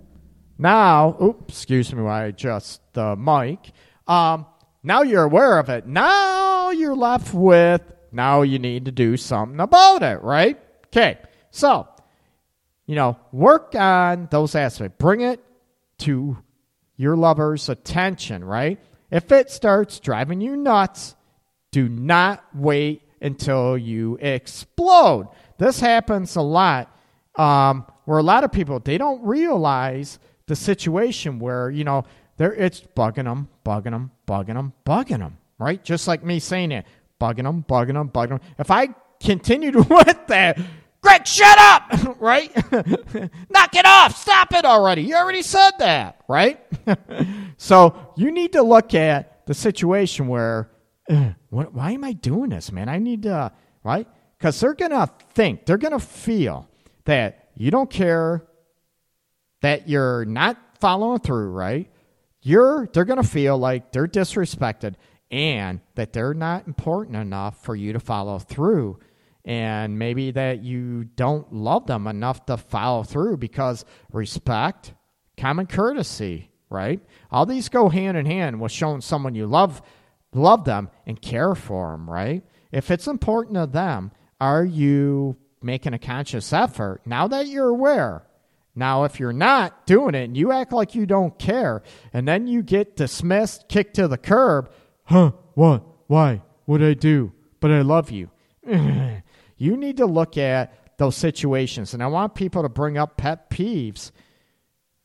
Now, oops, excuse me I adjust the mic. Um, now you're aware of it. Now you're left with, now you need to do something about it, right? Okay, so you know, work on those aspects. Bring it to your lover's attention, right? If it starts driving you nuts, do not wait until you explode. This happens a lot um, where a lot of people, they don't realize the situation where, you know, they're, it's bugging them, bugging them, bugging them, bugging them, right? Just like me saying it, bugging them, bugging them, bugging them. If I continued with that, Greg, shut up! right? Knock it off! Stop it already! You already said that, right? so you need to look at the situation where, what, why am I doing this, man? I need to, right? Because they're to think, they're to feel that you don't care, that you're not following through, right? You're, they're going to feel like they're disrespected and that they're not important enough for you to follow through and maybe that you don't love them enough to follow through because respect, common courtesy, right? All these go hand in hand with showing someone you love love them and care for them, right? If it's important to them, are you making a conscious effort now that you're aware? Now, if you're not doing it and you act like you don't care, and then you get dismissed, kicked to the curb, huh? What? Why? What'd I do? But I love you. You need to look at those situations. And I want people to bring up pet peeves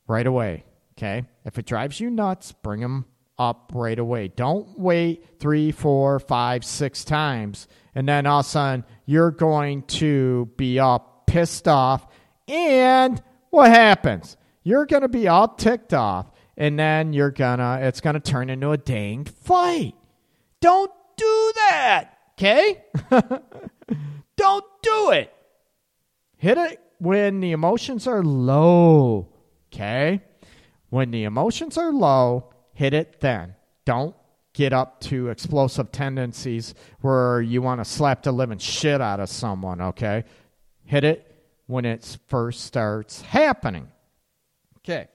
right away. Okay. If it drives you nuts, bring them up right away. Don't wait three, four, five, six times. And then all of a sudden you're going to be all pissed off. And what happens? You're going to be all ticked off. And then you're going to, it's going to turn into a danged fight. Don't do that. Okay? Don't do it. Hit it when the emotions are low. Okay? When the emotions are low, hit it then. Don't get up to explosive tendencies where you want to slap the living shit out of someone, okay? Hit it when it first starts happening. Okay.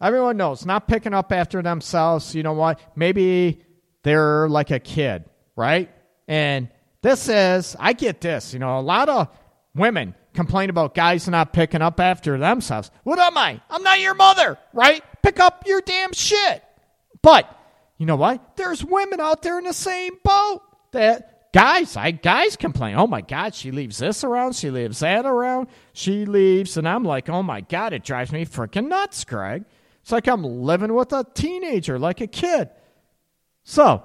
Everyone knows, not picking up after themselves. You know what? Maybe they're like a kid, right? And this is, I get this, you know, a lot of women complain about guys not picking up after themselves. What am I? I'm not your mother, right? Pick up your damn shit. But, you know what? There's women out there in the same boat that guys, I guys complain. Oh my God, she leaves this around, she leaves that around, she leaves, and I'm like, oh my God, it drives me freaking nuts, Greg. It's like I'm living with a teenager, like a kid. So,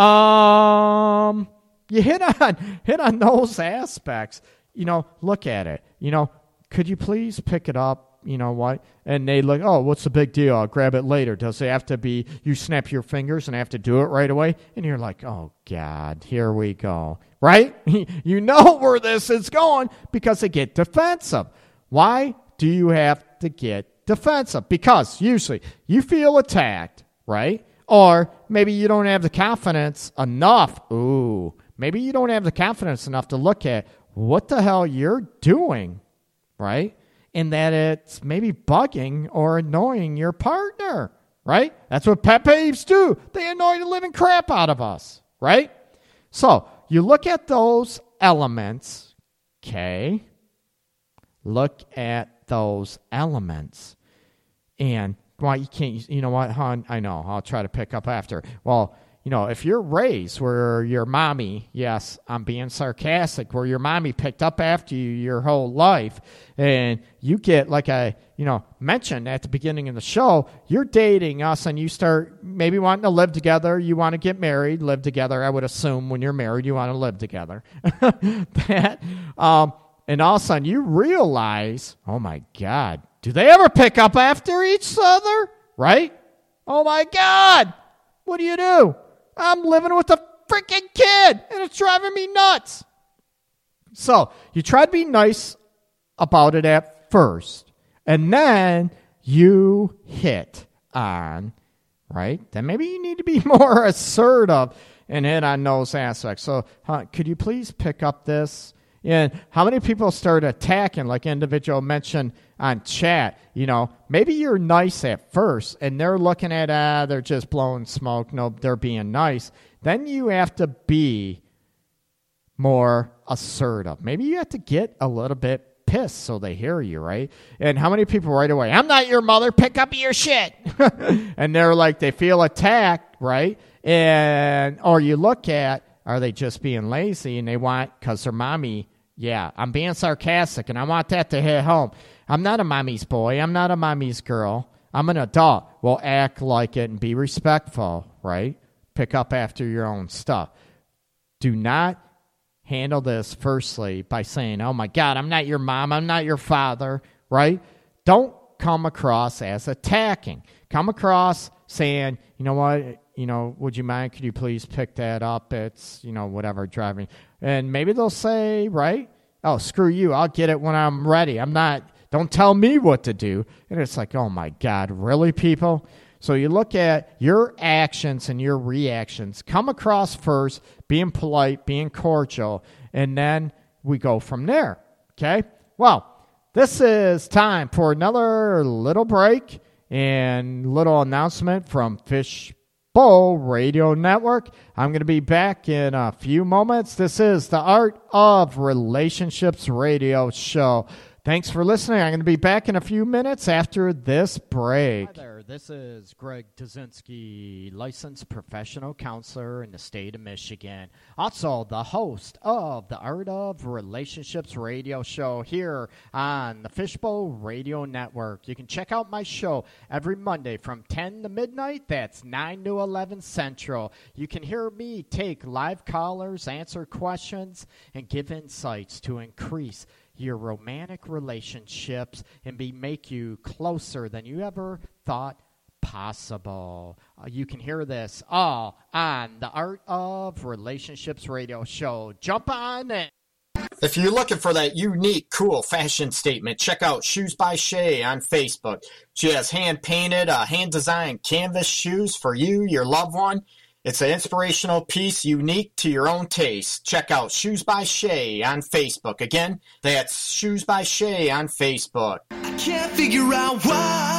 um, you hit on hit on those aspects. you know, look at it. You know, could you please pick it up? You know what? And they look, oh, what's the big deal? I'll grab it later. Does it have to be, you snap your fingers and have to do it right away? And you're like, oh, God, here we go. Right? you know where this is going because they get defensive. Why do you have to get defensive? Because usually you feel attacked, right? Or maybe you don't have the confidence enough. Ooh, maybe you don't have the confidence enough to look at what the hell you're doing, right? And that it's maybe bugging or annoying your partner, right? That's what pet peeves do. They annoy the living crap out of us, right? So you look at those elements, okay? Look at those elements. And why you can't, you know what, hon? I know, I'll try to pick up after. Well, you know, if you're raised where your mommy, yes, I'm being sarcastic, where your mommy picked up after you your whole life, and you get, like I, you know, mentioned at the beginning of the show, you're dating us and you start maybe wanting to live together, you want to get married, live together. I would assume when you're married, you want to live together. that, um, and all of a sudden you realize, oh my God, do they ever pick up after each other? Right? Oh my God, what do you do? I'm living with a freaking kid and it's driving me nuts. So you try to be nice about it at first, and then you hit on, right? Then maybe you need to be more assertive and hit on those aspects. So, huh, could you please pick up this? And how many people start attacking, like individual mentioned on chat? You know, maybe you're nice at first, and they're looking at ah, they're just blowing smoke. No, they're being nice. Then you have to be more assertive. Maybe you have to get a little bit pissed so they hear you, right? And how many people right away, I'm not your mother, pick up your shit. and they're like, they feel attacked, right? And, or you look at, are they just being lazy and they want, because their mommy, yeah, I'm being sarcastic and I want that to hit home. I'm not a mommy's boy. I'm not a mommy's girl. I'm an adult. Well, act like it and be respectful, right? Pick up after your own stuff. Do not handle this firstly by saying, Oh my God, I'm not your mom, I'm not your father, right? Don't come across as attacking. Come across saying, You know what? You know, would you mind? Could you please pick that up? It's, you know, whatever, driving. And maybe they'll say, Right? Oh, screw you. I'll get it when I'm ready. I'm not, don't tell me what to do. And it's like, Oh my God, really, people? So you look at your actions and your reactions. Come across first, being polite, being cordial, and then we go from there. Okay? Well, this is time for another little break and little announcement from Fishbowl Radio Network. I'm going to be back in a few moments. This is the Art of Relationships Radio Show. Thanks for listening. I'm going to be back in a few minutes after this break. This is Greg Dudzinski, licensed professional counselor in the state of Michigan. Also, the host of the Art of Relationships radio show here on the Fishbowl Radio Network. You can check out my show every Monday from 10 to midnight. That's 9 to 11 Central. You can hear me take live callers, answer questions, and give insights to increase your romantic relationships and be make you closer than you ever thought possible. Uh, you can hear this all on the Art of Relationships radio show. Jump on it. If you're looking for that unique, cool fashion statement, check out Shoes by Shay on Facebook. She has hand painted, uh, hand designed canvas shoes for you, your loved one. It's an inspirational piece unique to your own taste. Check out Shoes by Shay on Facebook. Again, that's Shoes by Shay on Facebook. I can't figure out why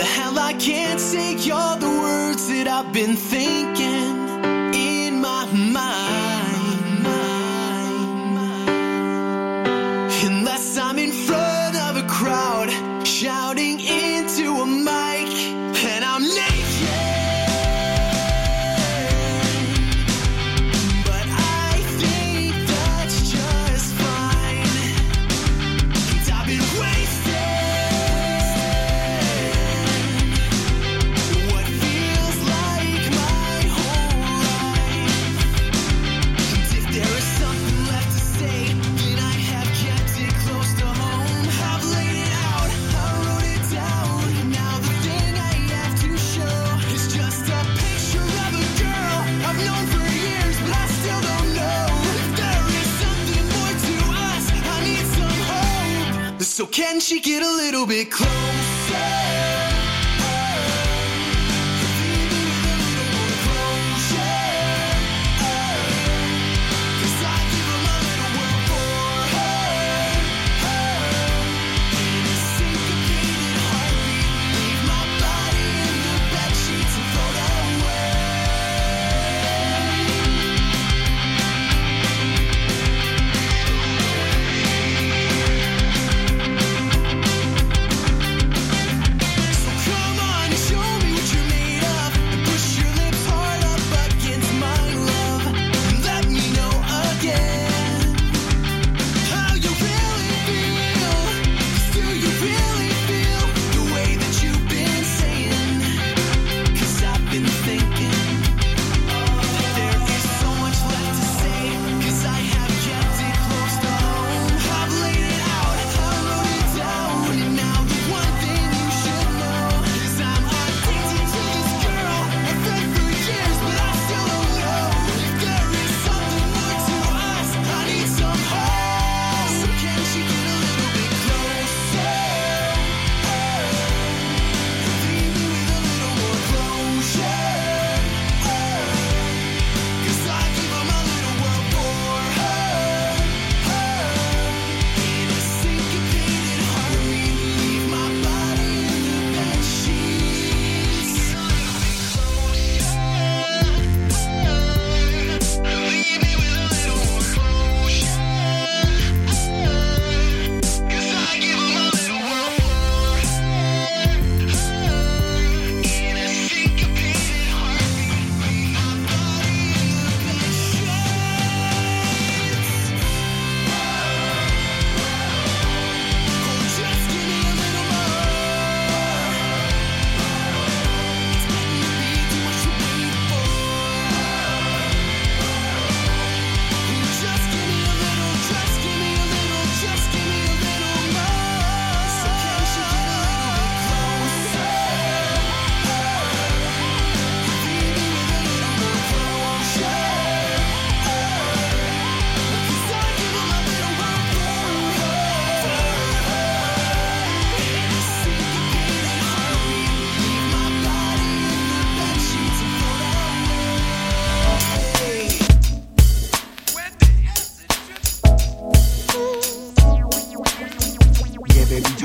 the hell I can't say all the words that I've been thinking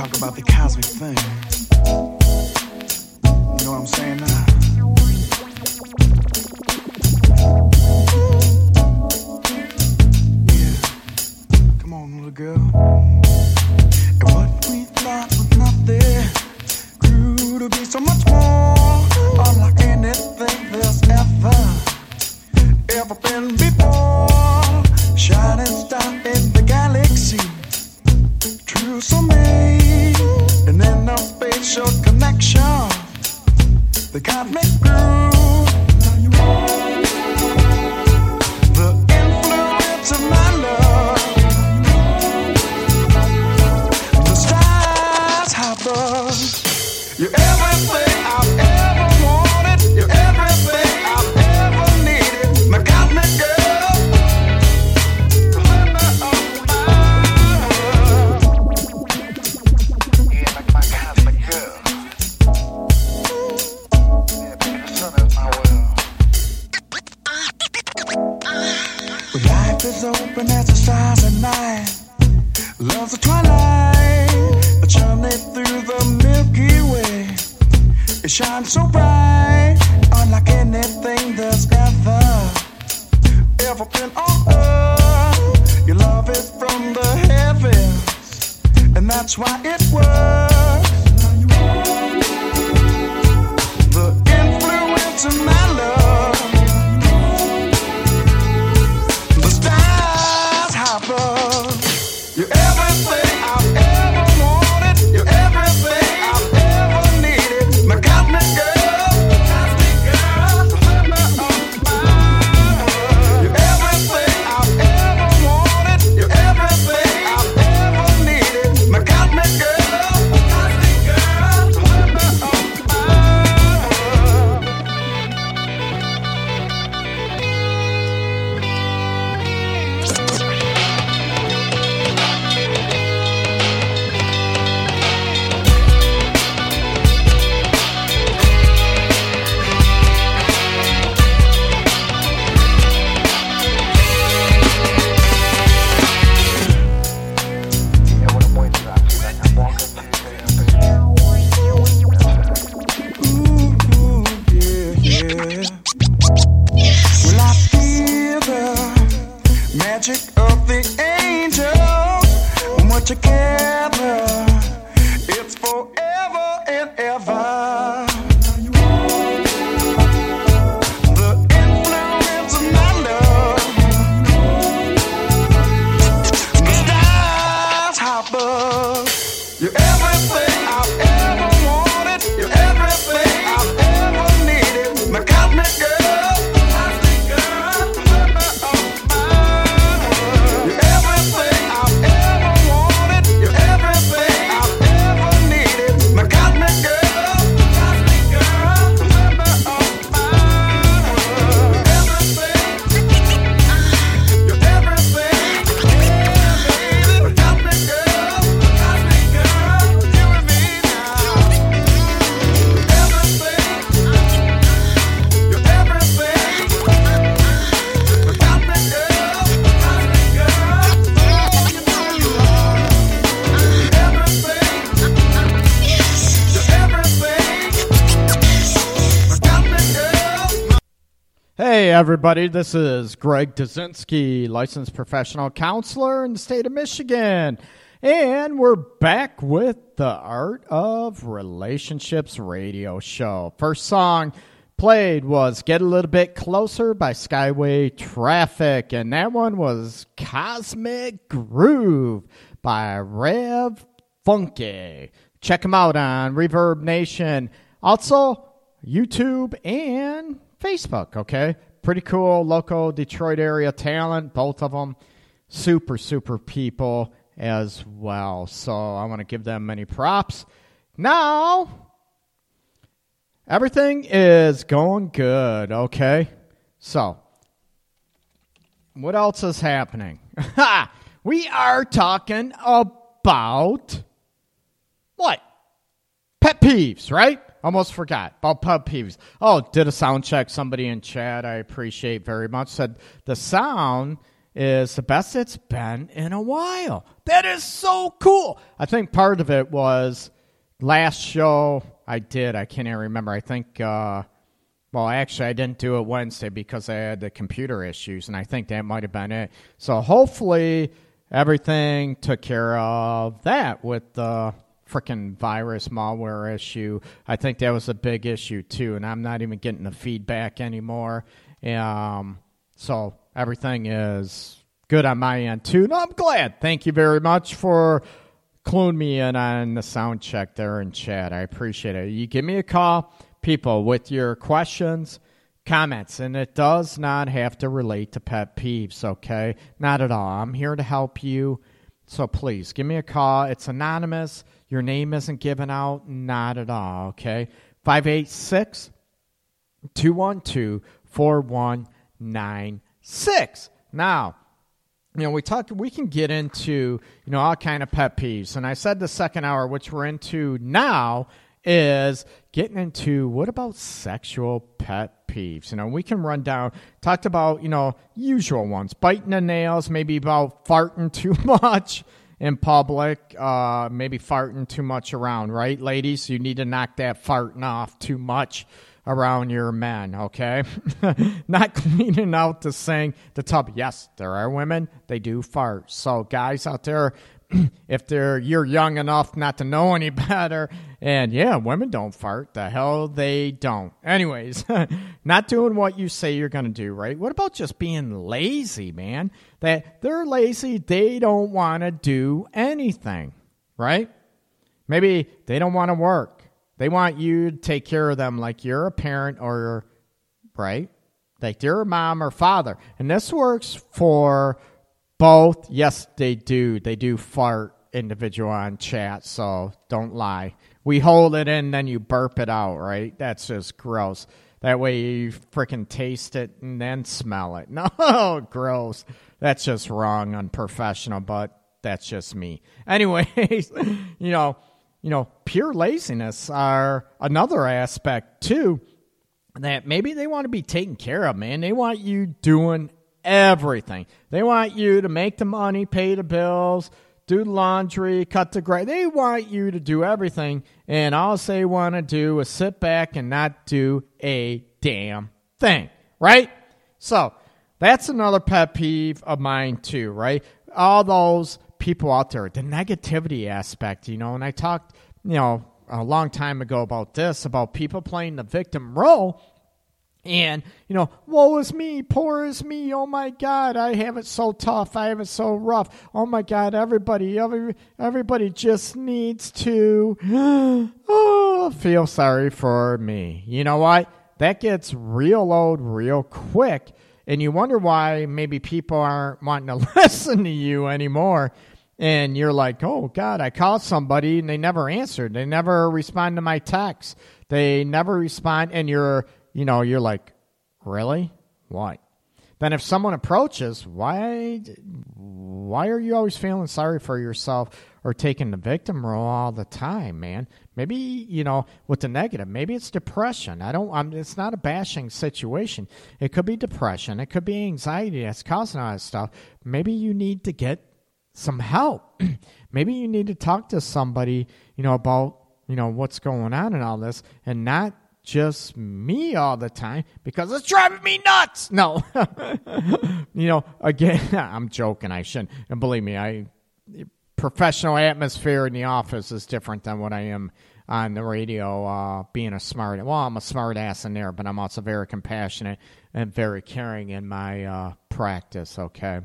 talk about the cosmic thing. You know what I'm saying now? Everybody, this is Greg Dudzinski, licensed professional counselor in the state of Michigan. And we're back with the Art of Relationships radio show. First song played was Get a Little Bit Closer by Skyway Traffic, and that one was Cosmic Groove by Rev Funky. Check them out on Reverb Nation. Also, YouTube and Facebook, okay? Pretty cool local Detroit area talent, both of them. Super, super people as well. So I want to give them many props. Now, everything is going good, okay? So, what else is happening? we are talking about what? Pet peeves, right? Almost forgot about pub peeves. Oh, did a sound check. Somebody in chat I appreciate very much said the sound is the best it's been in a while. That is so cool. I think part of it was last show I did. I can't even remember. I think, uh, well, actually, I didn't do it Wednesday because I had the computer issues, and I think that might have been it. So hopefully, everything took care of that with the freaking virus malware issue. I think that was a big issue too, and I'm not even getting the feedback anymore. Um, so everything is good on my end too. No, I'm glad. Thank you very much for cluing me in on the sound check there in chat. I appreciate it. You give me a call, people, with your questions, comments, and it does not have to relate to pet peeves, okay? Not at all. I'm here to help you. So please give me a call. It's anonymous. Your name isn't given out. Not at all. Okay. 586 212 4196. Now, you know, we talked, we can get into, you know, all kind of pet peeves. And I said the second hour, which we're into now, is getting into what about sexual pet peeves? You know, we can run down, talked about, you know, usual ones, biting the nails, maybe about farting too much in public, uh, maybe farting too much around, right, ladies? You need to knock that farting off too much around your men, okay? Not cleaning out the sink, the tub. Yes, there are women, they do fart. So, guys out there, if they're you're young enough not to know any better, and yeah, women don't fart. The hell they don't. Anyways, not doing what you say you're going to do, right? What about just being lazy, man? That they're lazy, they don't want to do anything, right? Maybe they don't want to work. They want you to take care of them like you're a parent or, right? Like you're a mom or father. And this works for both. Yes, they do. They do fart individual on chat, so don't lie. We hold it in, then you burp it out, right? That's just gross. That way you freaking taste it and then smell it. No, gross. That's just wrong, unprofessional, but that's just me. Anyways, you know, you know, pure laziness are another aspect too that maybe they want to be taken care of, man. They want you doing everything. They want you to make the money, pay the bills, do laundry, cut the grass. They want you to do everything, and all they want to do is sit back and not do a damn thing, right? So that's another pet peeve of mine too, right? All those people out there, the negativity aspect, you know, and I talked, you know, a long time ago about this, about people playing the victim role. And, you know, woe is me, poor is me, oh my God, I have it so tough, I have it so rough. Oh my God, everybody, every, everybody just needs to oh, feel sorry for me. You know what? That gets real old real quick. And you wonder why maybe people aren't wanting to listen to you anymore and you're like, oh God, I called somebody and they never answered. They never respond to my text. They never respond, and you're, you know, you're like, really? Why? Then if someone approaches, why, why are you always feeling sorry for yourself or taking the victim role all the time, man? Maybe you know, with the negative, maybe it's depression. I don't. I'm, it's not a bashing situation. It could be depression. It could be anxiety that's causing all this stuff. Maybe you need to get some help. Maybe you need to talk to somebody, you know, about, you know, what's going on and all this and not just me all the time because it's driving me nuts. No, you know, again, I'm joking. I shouldn't. And believe me, I professional atmosphere in the office is different than what I am on the radio. Uh, being a smart, well, I'm a smart ass in there, but I'm also very compassionate and very caring in my uh, practice. Okay,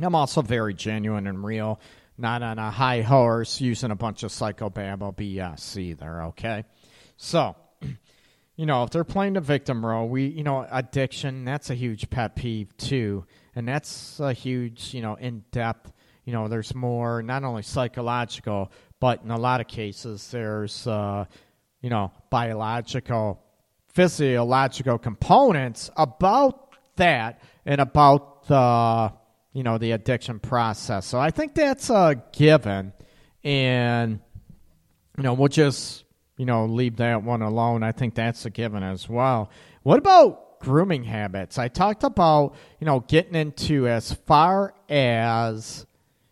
I'm also very genuine and real, not on a high horse using a bunch of psychobabble BS either. Okay, so you know, if they're playing the victim role, we, you know, addiction, that's a huge pet peeve too. And that's a huge, you know, in depth, you know, there's more, not only psychological, but in a lot of cases, there's, uh, you know, biological, physiological components about that and about the, you know, the addiction process. So I think that's a given. And, you know, we'll just you know, leave that one alone. I think that's a given as well. What about grooming habits? I talked about, you know, getting into as far as,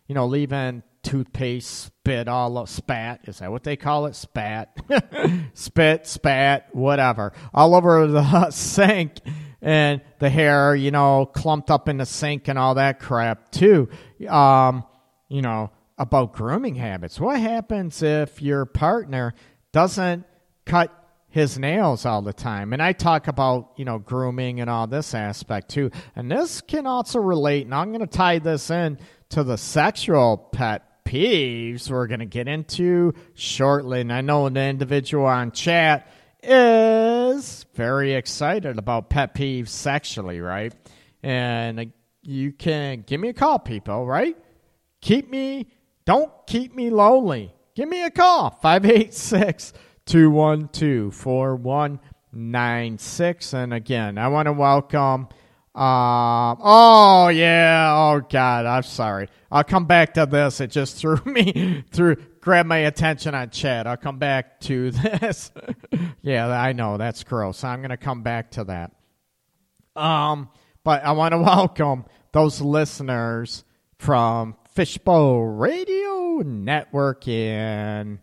you know, leaving toothpaste, spit, all of, spat. Is that what they call it? Spat. Spit, spat, whatever. All over the sink and the hair, you know, clumped up in the sink and all that crap too. Um, you know, about grooming habits. What happens if your partner doesn't cut his nails all the time. And I talk about, you know, grooming and all this aspect too. And this can also relate, and I'm going to tie this in to the sexual pet peeves we're going to get into shortly. And I know an individual on chat is very excited about pet peeves sexually, right? And uh, you can give me a call, people, right? Keep me, don't keep me lonely give me a call 586 212 4196. And again, I want to welcome. Uh, oh, yeah. Oh, God. I'm sorry. I'll come back to this. It just threw me through, grab my attention on chat. I'll come back to this. yeah, I know. That's gross. I'm going to come back to that. Um, but I want to welcome those listeners from Fishbowl Radio Network in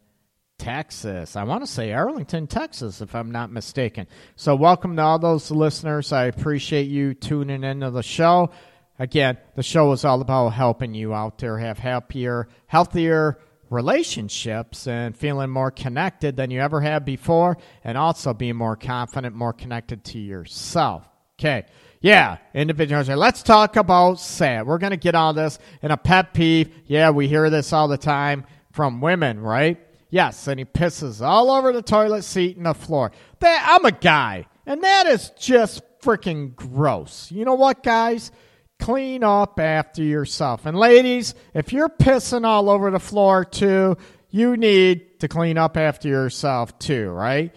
Texas. I want to say Arlington, Texas, if I'm not mistaken. So, welcome to all those listeners. I appreciate you tuning into the show. Again, the show is all about helping you out there have happier, healthier relationships and feeling more connected than you ever have before, and also being more confident, more connected to yourself. Okay. Yeah, individuals. Let's talk about sad. We're going to get on this in a pet peeve. Yeah, we hear this all the time from women, right? Yes, and he pisses all over the toilet seat and the floor. That, I'm a guy, and that is just freaking gross. You know what, guys? Clean up after yourself. And ladies, if you're pissing all over the floor too, you need to clean up after yourself too, right?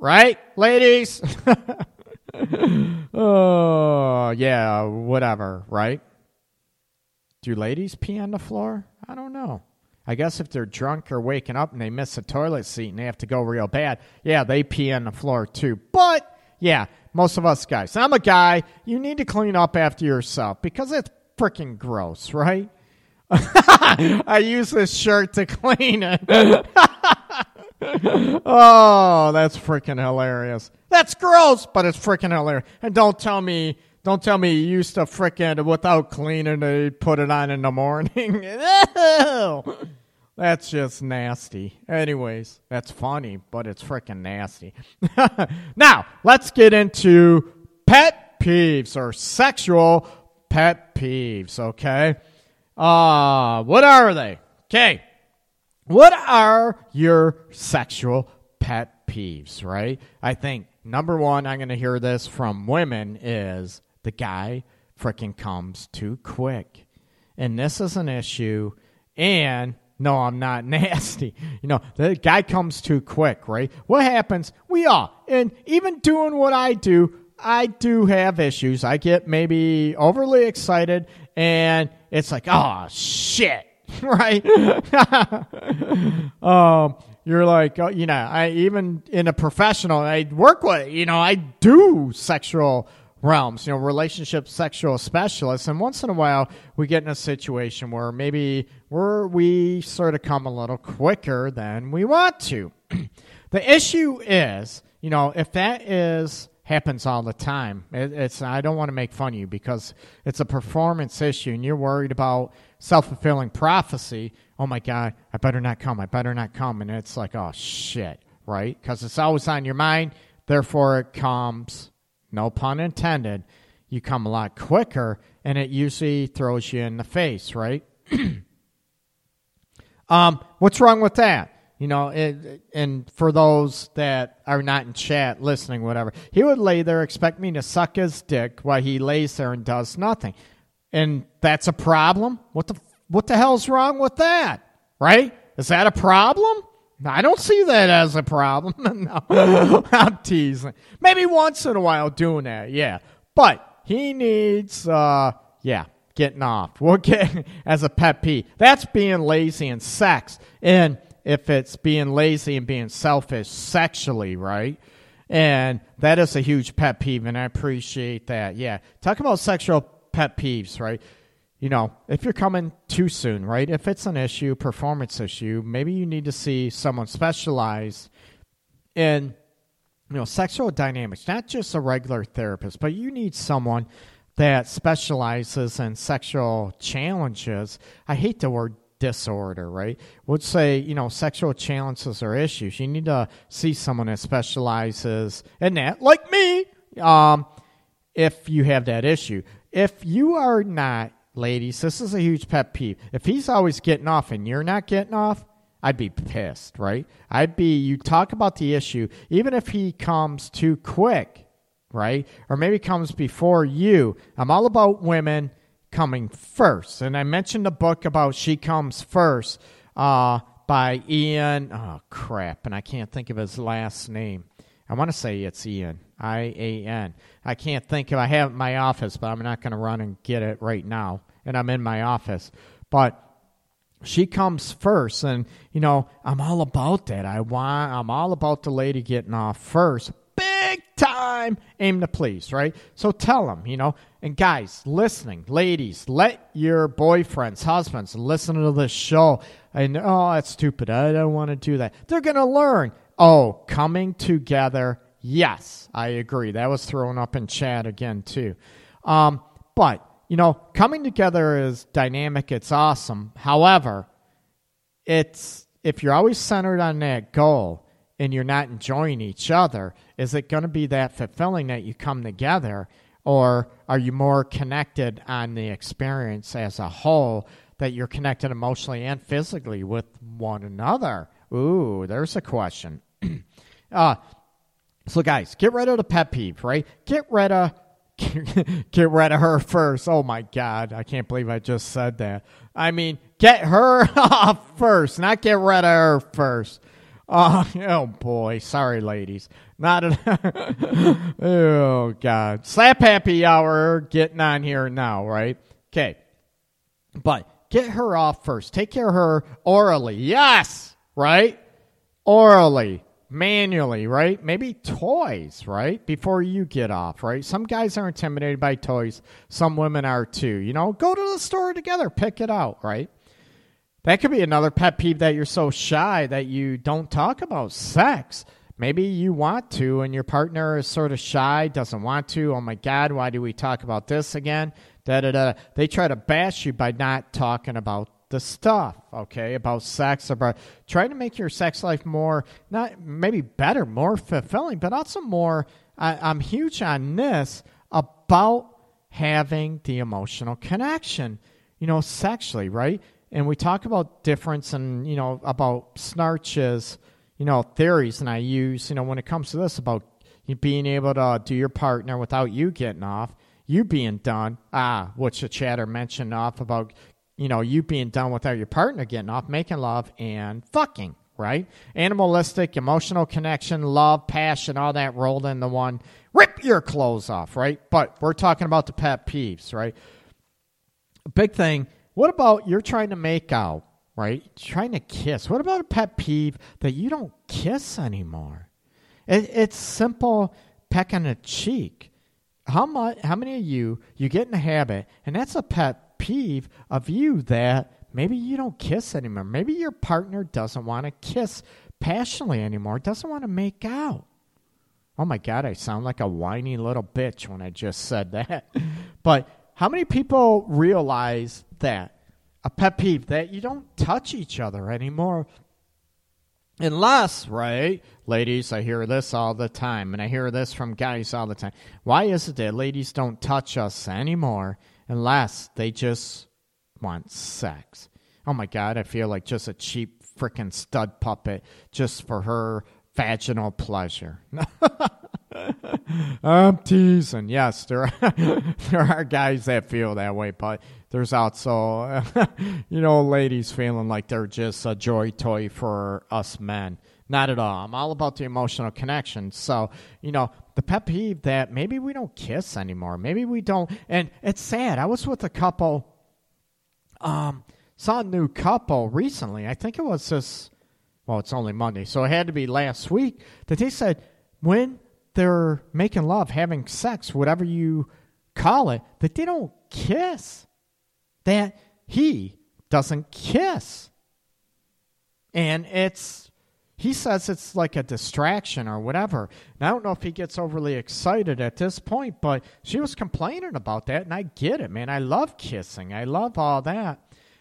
Right, ladies? oh, yeah, whatever, right? Do ladies pee on the floor? I don't know. I guess if they're drunk or waking up and they miss a toilet seat and they have to go real bad, yeah, they pee on the floor too. But, yeah, most of us guys. I'm a guy. You need to clean up after yourself because it's freaking gross, right? I use this shirt to clean it. oh, that's freaking hilarious. That's gross, but it's freaking hilarious. And don't tell me, don't tell me you used to freaking without cleaning it, put it on in the morning. that's just nasty. Anyways, that's funny, but it's freaking nasty. now, let's get into pet peeves or sexual pet peeves, okay? Uh, what are they? Okay. What are your sexual pet peeves, right? I think number one, I'm going to hear this from women is the guy freaking comes too quick. And this is an issue. And no, I'm not nasty. You know, the guy comes too quick, right? What happens? We all, and even doing what I do, I do have issues. I get maybe overly excited and it's like, oh, shit right? um, you're like, oh, you know, I even in a professional, I work with, you know, I do sexual realms, you know, relationship sexual specialists, and once in a while we get in a situation where maybe we're we sort of come a little quicker than we want to. the issue is you know, if that is happens all the time, it, it's I don't want to make fun of you because it's a performance issue, and you're worried about self fulfilling prophecy. Oh my God, I better not come. I better not come, and it's like, oh shit, right? Because it's always on your mind. Therefore, it comes. No pun intended. You come a lot quicker, and it usually throws you in the face, right? um, what's wrong with that? You know, it, and for those that are not in chat listening, whatever, he would lay there, expect me to suck his dick while he lays there and does nothing, and that's a problem. What the what the hell's wrong with that? Right? Is that a problem? I don't see that as a problem. no, I'm teasing. Maybe once in a while doing that, yeah. But he needs, uh, yeah, getting off. We'll get as a pet peeve. That's being lazy and sex. And if it's being lazy and being selfish sexually, right? And that is a huge pet peeve, and I appreciate that. Yeah. Talk about sexual pet peeves, right? You know, if you're coming too soon, right? If it's an issue, performance issue, maybe you need to see someone specialized in, you know, sexual dynamics, not just a regular therapist, but you need someone that specializes in sexual challenges. I hate the word disorder, right? Would say, you know, sexual challenges or issues. You need to see someone that specializes in that, like me, um, if you have that issue. If you are not, ladies, this is a huge pet peeve. If he's always getting off and you're not getting off, I'd be pissed, right? I'd be, you talk about the issue, even if he comes too quick, right? Or maybe comes before you. I'm all about women coming first. And I mentioned a book about She Comes First uh, by Ian. Oh, crap. And I can't think of his last name. I want to say it's Ian. I A N. I can't think of I have it my office, but I'm not going to run and get it right now. And I'm in my office. But she comes first and you know i'm all about that i want i'm all about the lady getting off first big time aim to please right? So tell them you know. And guys listening ladies let your boyfriends husbands listen to this show. And oh that's stupid. I don't want to do that. They're gonna learn. Oh coming together. Yes i agree. That was thrown up in chat again too. Um, but you know, coming together is dynamic, it's awesome. However, it's if you're always centered on that goal and you're not enjoying each other, is it going to be that fulfilling that you come together or are you more connected on the experience as a whole that you're connected emotionally and physically with one another? Ooh, there's a question. uh, so, guys, get rid of the pet peeve, right? Get rid of get rid of her first. Oh my God, I can't believe I just said that. I mean, get her off first, not get rid of her first. Oh, oh boy, sorry, ladies. Not a, oh God, slap happy hour getting on here now, right? Okay, but get her off first. Take care of her orally. Yes, right? Orally manually, right? Maybe toys, right? Before you get off, right? Some guys are intimidated by toys, some women are too. You know, go to the store together, pick it out, right? That could be another pet peeve that you're so shy that you don't talk about sex. Maybe you want to, and your partner is sort of shy, doesn't want to. Oh my God, why do we talk about this again? Da da da. They try to bash you by not talking about the stuff, okay, about sex, about trying to make your sex life more, not maybe better, more fulfilling, but also more. I, I'm huge on this about having the emotional connection, you know, sexually, right? And we talk about difference and, you know, about Schnarch's, you know, theories, and I use, you know, when it comes to this about being able to do your partner without you getting off you being done, ah, which the chatter mentioned off about you know, you being done without your partner getting off, making love and fucking, right? Animalistic, emotional connection, love, passion, all that rolled into one. Rip your clothes off, right? But we're talking about the pet peeves, right? Big thing. What about you're trying to make out, right? Trying to kiss. What about a pet peeve that you don't kiss anymore? It, it's simple pecking a cheek. How much? How many of you you get in a habit, and that's a pet peeve of you that maybe you don't kiss anymore. Maybe your partner doesn't want to kiss passionately anymore, doesn't want to make out. Oh my God, I sound like a whiny little bitch when I just said that. but how many people realize that? A pet peeve that you don't touch each other anymore. Unless, right, ladies, I hear this all the time, and I hear this from guys all the time. Why is it that ladies don't touch us anymore unless they just want sex? Oh my God, I feel like just a cheap freaking stud puppet just for her vaginal pleasure. I'm teasing. Yes, there are, there are guys that feel that way, but there's also, you know, ladies feeling like they're just a joy toy for us men. Not at all. I'm all about the emotional connection. So, you know, the pet peeve that maybe we don't kiss anymore. Maybe we don't. And it's sad. I was with a couple, um, saw a new couple recently. I think it was this, well, it's only Monday. So it had to be last week that they said when they're making love, having sex, whatever you call it, that they don't kiss. That he doesn't kiss. And it's, he says it's like a distraction or whatever. And I don't know if he gets overly excited at this point, but she was complaining about that, and I get it, man. I love kissing, I love all that.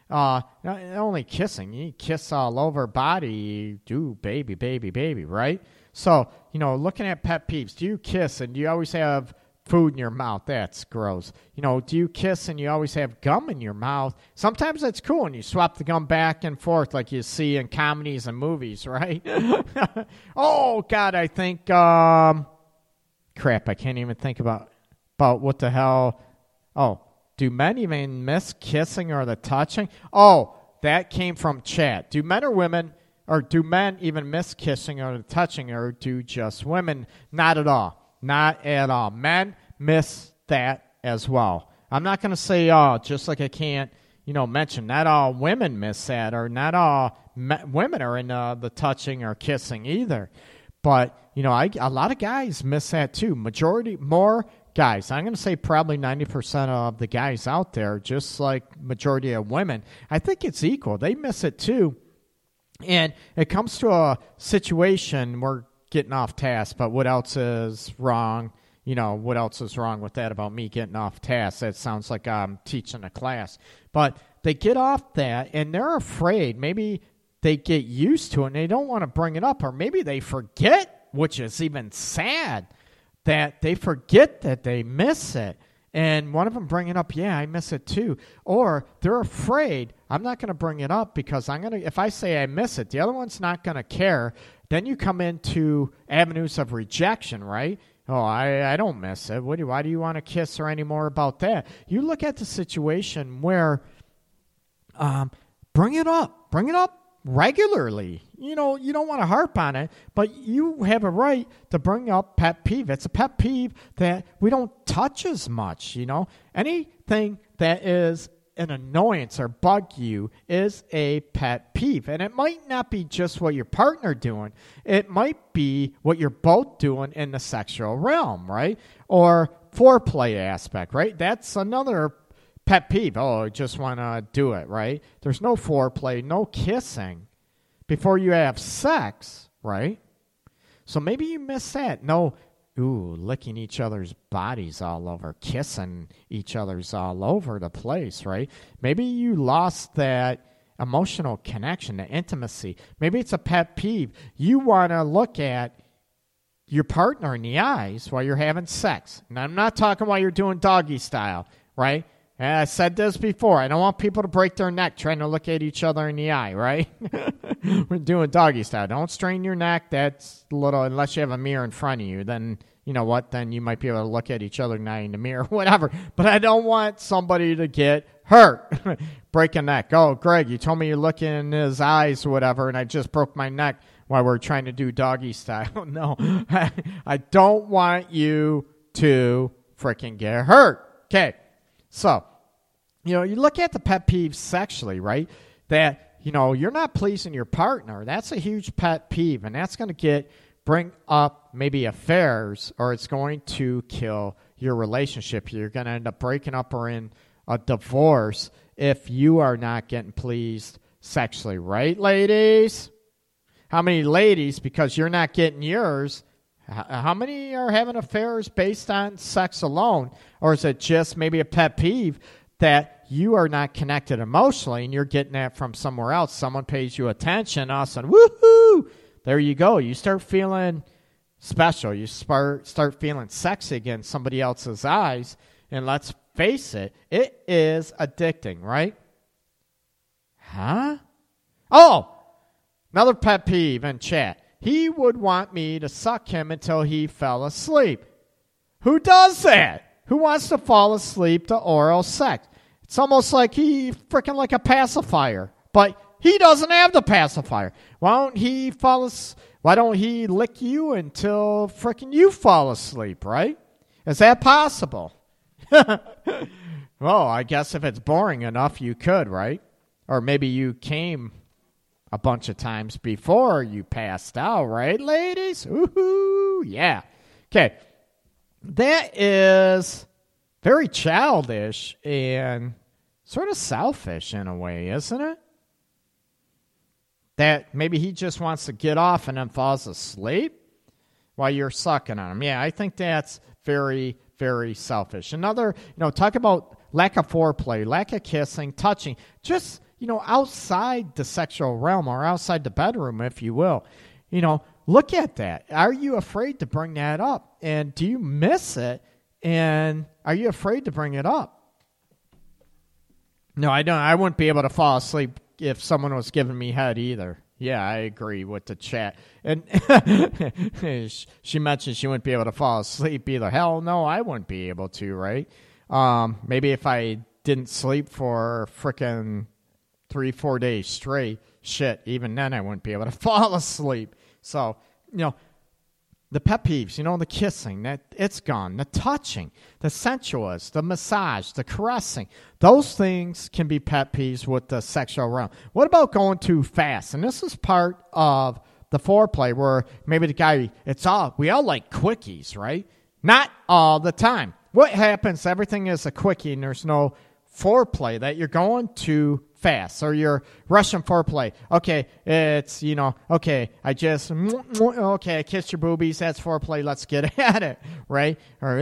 Uh, not only kissing, you kiss all over body, you do baby, baby, baby, right? So, you know, looking at pet peeves, do you kiss and do you always have food in your mouth? That's gross. You know, do you kiss and you always have gum in your mouth? Sometimes that's cool and you swap the gum back and forth like you see in comedies and movies, right? oh, God, I think, um, crap, I can't even think about, about what the hell. Oh, do men even miss kissing or the touching? Oh, that came from chat. Do men or women or do men even miss kissing or the touching, or do just women? Not at all. Not at all. Men miss that as well. I'm not going to say, oh, just like I can't, you know, mention not all women miss that, or not all me- women are in uh, the touching or kissing either. But you know, I, a lot of guys miss that too. Majority, more guys. I'm going to say probably 90% of the guys out there, just like majority of women. I think it's equal. They miss it too. And it comes to a situation, we're getting off task, but what else is wrong? You know, what else is wrong with that about me getting off task? That sounds like I'm teaching a class. But they get off that and they're afraid. Maybe they get used to it and they don't want to bring it up, or maybe they forget, which is even sad, that they forget that they miss it and one of them bring it up, yeah, I miss it too. Or they're afraid I'm not going to bring it up because I'm going to, if I say I miss it, the other one's not going to care. Then you come into avenues of rejection, right? Oh, I, I don't miss it. What do, why do you want to kiss or any more about that? You look at the situation where um, bring it up. Bring it up regularly. You know, you don't want to harp on it, but you have a right to bring up pet peeve. It's a pet peeve that we don't touch as much, you know. Anything that is an annoyance or bug you is a pet peeve. And it might not be just what your partner doing. It might be what you're both doing in the sexual realm, right? Or foreplay aspect, right? That's another pet peeve. Oh, I just want to do it, right? There's no foreplay, no kissing before you have sex, right? So maybe you miss that. No, ooh, licking each other's bodies all over, kissing each other's all over the place, right? Maybe you lost that emotional connection, the intimacy. Maybe it's a pet peeve. You want to look at your partner in the eyes while you're having sex. And I'm not talking while you're doing doggy style, right? And I said this before. I don't want people to break their neck trying to look at each other in the eye, right? We're doing doggy style. Don't strain your neck. That's a little, unless you have a mirror in front of you, then you know what? Then you might be able to look at each other in the mirror, whatever. But I don't want somebody to get hurt, break a neck. Oh, Greg, you told me you're looking in his eyes or whatever, and I just broke my neck while we're trying to do doggy style. no, I don't want you to freaking get hurt. Okay. So, you know, you look at the pet peeves sexually, right? That, you know, you're not pleasing your partner. That's a huge pet peeve, and that's going to get bring up maybe affairs or it's going to kill your relationship. You're going to end up breaking up or in a divorce if you are not getting pleased sexually, right, ladies? How many ladies, because you're not getting yours, Uh, how many are having affairs based on sex alone? Or is it just maybe a pet peeve that you are not connected emotionally and you're getting that from somewhere else? Someone pays you attention, all of a sudden, woohoo! There you go. You start feeling special. You start, start feeling sexy against somebody else's eyes. And let's face it, it is addicting, right? Huh? Oh, another pet peeve in chat he would want me to suck him until he fell asleep. Who does that? Who wants to fall asleep to oral sex? It's almost like he freaking like a pacifier, but he doesn't have the pacifier. Why don't he fall? Why don't he lick you until freaking you fall asleep? Right? Is that possible? well, I guess if it's boring enough, you could, right? Or maybe you came a bunch of times before you passed out, right, ladies? Woohoo! Yeah. Okay. That is very childish and sort of selfish in a way, isn't it? That maybe he just wants to get off and then falls asleep while you're sucking on him. Yeah, I think that's very, very selfish. Another, you know, talk about lack of foreplay, lack of kissing, touching. Just you know, outside the sexual realm or outside the bedroom, if you will. You know, look at that. Are you afraid to bring that up? And do you miss it? And are you afraid to bring it up? No, I don't. I wouldn't be able to fall asleep if someone was giving me head either. Yeah, I agree with the chat. And she mentioned she wouldn't be able to fall asleep either. Hell no, I wouldn't be able to, right? Um, maybe if I didn't sleep for frickin' three, four days straight, shit, even then I wouldn't be able to fall asleep. So, you know, the pet peeves, you know, the kissing, that it's gone. The touching, the sensuous, the massage, the caressing. Those things can be pet peeves with the sexual realm. What about going too fast? And this is part of the foreplay where maybe the guy, it's all, we all like quickies, right? Not all the time. What happens, everything is a quickie and there's no foreplay that you're going too fast or you're Russian foreplay. Okay, it's, you know, okay, I just, okay, I kissed your boobies. That's foreplay. Let's get at it, right? Or,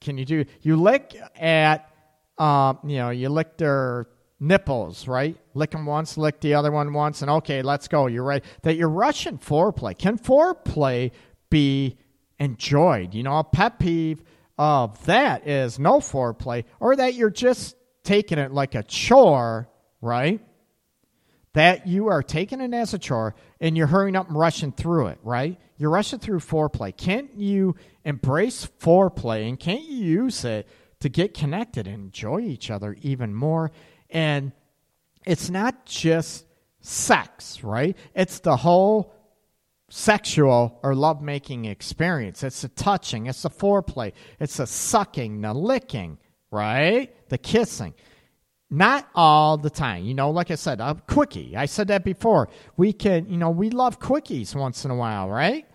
can you do, you lick at, um, you know, you lick their nipples, right? Lick them once, lick the other one once, and okay, let's go. You're right. That you're Russian foreplay. Can foreplay be enjoyed? You know, a pet peeve of that is no foreplay, or that you're just taking it like a chore, right? That you are taking it as a chore and you're hurrying up and rushing through it, right? You're rushing through foreplay. Can't you embrace foreplay and can't you use it to get connected and enjoy each other even more? And it's not just sex, right? It's the whole sexual or lovemaking experience. It's the touching, it's the foreplay, it's the sucking, the licking, right? The kissing. Not all the time. You know, like I said, a quickie. I said that before. We can, you know, we love quickies once in a while, right?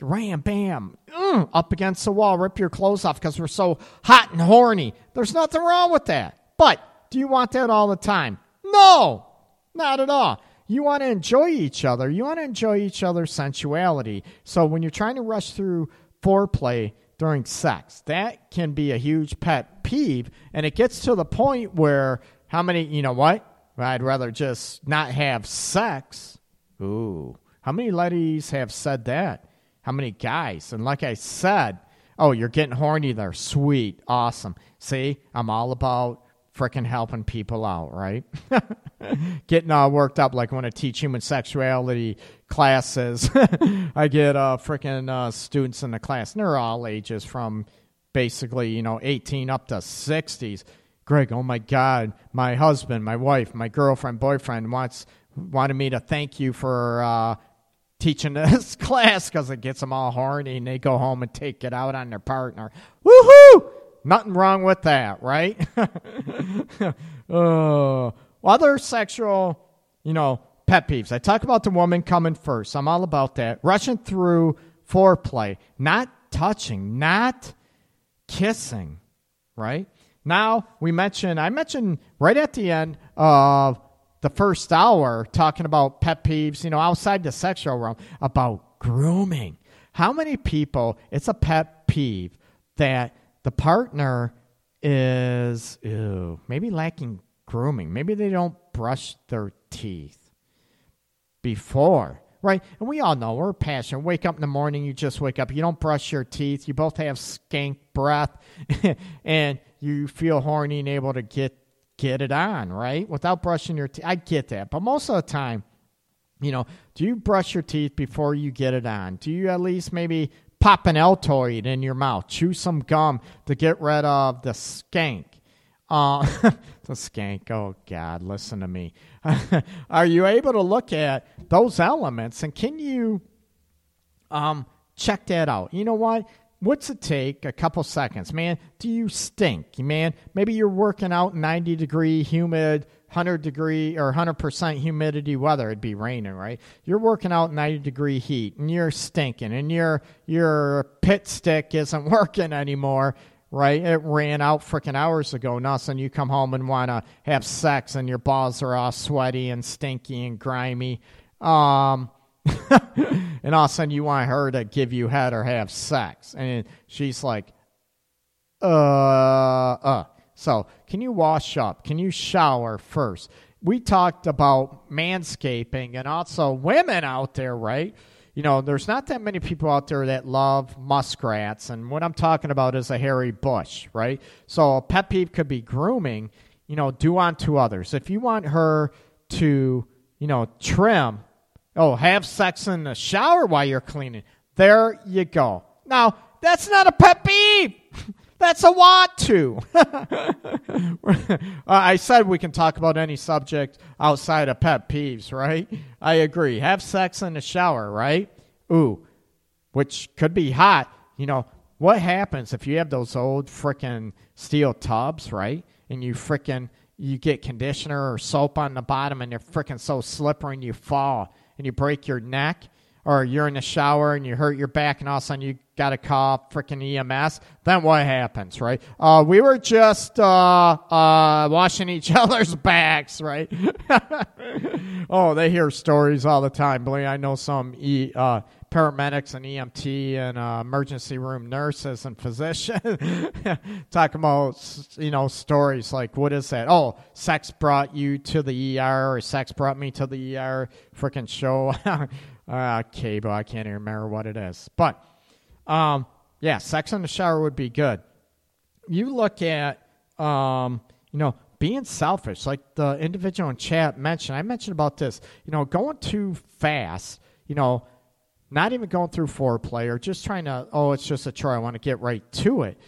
Ram, bam, mm, up against the wall, rip your clothes off because we're so hot and horny. There's nothing wrong with that. But do you want that all the time? No, not at all. You want to enjoy each other. You want to enjoy each other's sensuality. So when you're trying to rush through foreplay, during sex. That can be a huge pet peeve. And it gets to the point where, how many, you know what? I'd rather just not have sex. Ooh. How many ladies have said that? How many guys? And like I said, oh, you're getting horny there. Sweet. Awesome. See, I'm all about freaking helping people out, right? Getting all worked up like when I teach human sexuality classes. I get uh, freaking uh, students in the class, and they're all ages from basically, you know, 18 up to 60s. Greg, oh my God, my husband, my wife, my girlfriend, boyfriend wants wanted me to thank you for uh, teaching this class because it gets them all horny and they go home and take it out on their partner. Woohoo! Nothing wrong with that, right? uh, other sexual, you know, pet peeves. I talk about the woman coming first. I'm all about that. Rushing through foreplay, not touching, not kissing, right? Now, we mentioned, I mentioned right at the end of the first hour, talking about pet peeves, you know, outside the sexual realm, about grooming. How many people, it's a pet peeve that the partner is ew, maybe lacking grooming. Maybe they don't brush their teeth before, right? And we all know we're passionate. Wake up in the morning, you just wake up. You don't brush your teeth. You both have skank breath, and you feel horny and able to get get it on, right? Without brushing your teeth. I get that, but most of the time, you know, do you brush your teeth before you get it on? Do you at least maybe pop an Altoid in your mouth, chew some gum to get rid of the skank? Uh, the skank. Oh God, listen to me. Are you able to look at those elements and can you um, check that out? You know what? What's it take? A couple seconds, man. Do you stink, man? Maybe you're working out 90 degree humid 100 degree or 100% humidity weather it'd be raining right you're working out 90 degree heat and you're stinking and your your pit stick isn't working anymore right it ran out freaking hours ago and you come home and want to have sex and your balls are all sweaty and stinky and grimy um and all of a sudden you want her to give you head or have sex and she's like uh uh so, can you wash up? Can you shower first? We talked about manscaping and also women out there, right? You know, there's not that many people out there that love muskrats, and what I'm talking about is a hairy bush, right? So, a pet peeve could be grooming, you know, do unto others. If you want her to, you know, trim, oh, have sex in the shower while you're cleaning, there you go. Now, that's not a pet peeve. That's a want to. uh, I said we can talk about any subject outside of pet peeves, right? I agree. Have sex in the shower, right? Ooh, which could be hot. You know, what happens if you have those old frickin' steel tubs, right? And you frickin' you get conditioner or soap on the bottom and they're frickin' so slippery and you fall and you break your neck or you're in the shower and you hurt your back and all of a sudden you got a call freaking EMS, then what happens, right? Uh, we were just uh, uh, washing each other's backs, right? oh, they hear stories all the time. Believe I know some e, uh, paramedics and EMT and uh, emergency room nurses and physicians talking about you know stories like what is that? Oh, sex brought you to the ER or sex brought me to the ER. Freaking show. uh, cable. I can't even remember what it is. But um, yeah, sex in the shower would be good. You look at, um, you know, being selfish, like the individual in chat mentioned. I mentioned about this. You know, going too fast. You know, not even going through foreplay or just trying to. Oh, it's just a chore. I want to get right to it.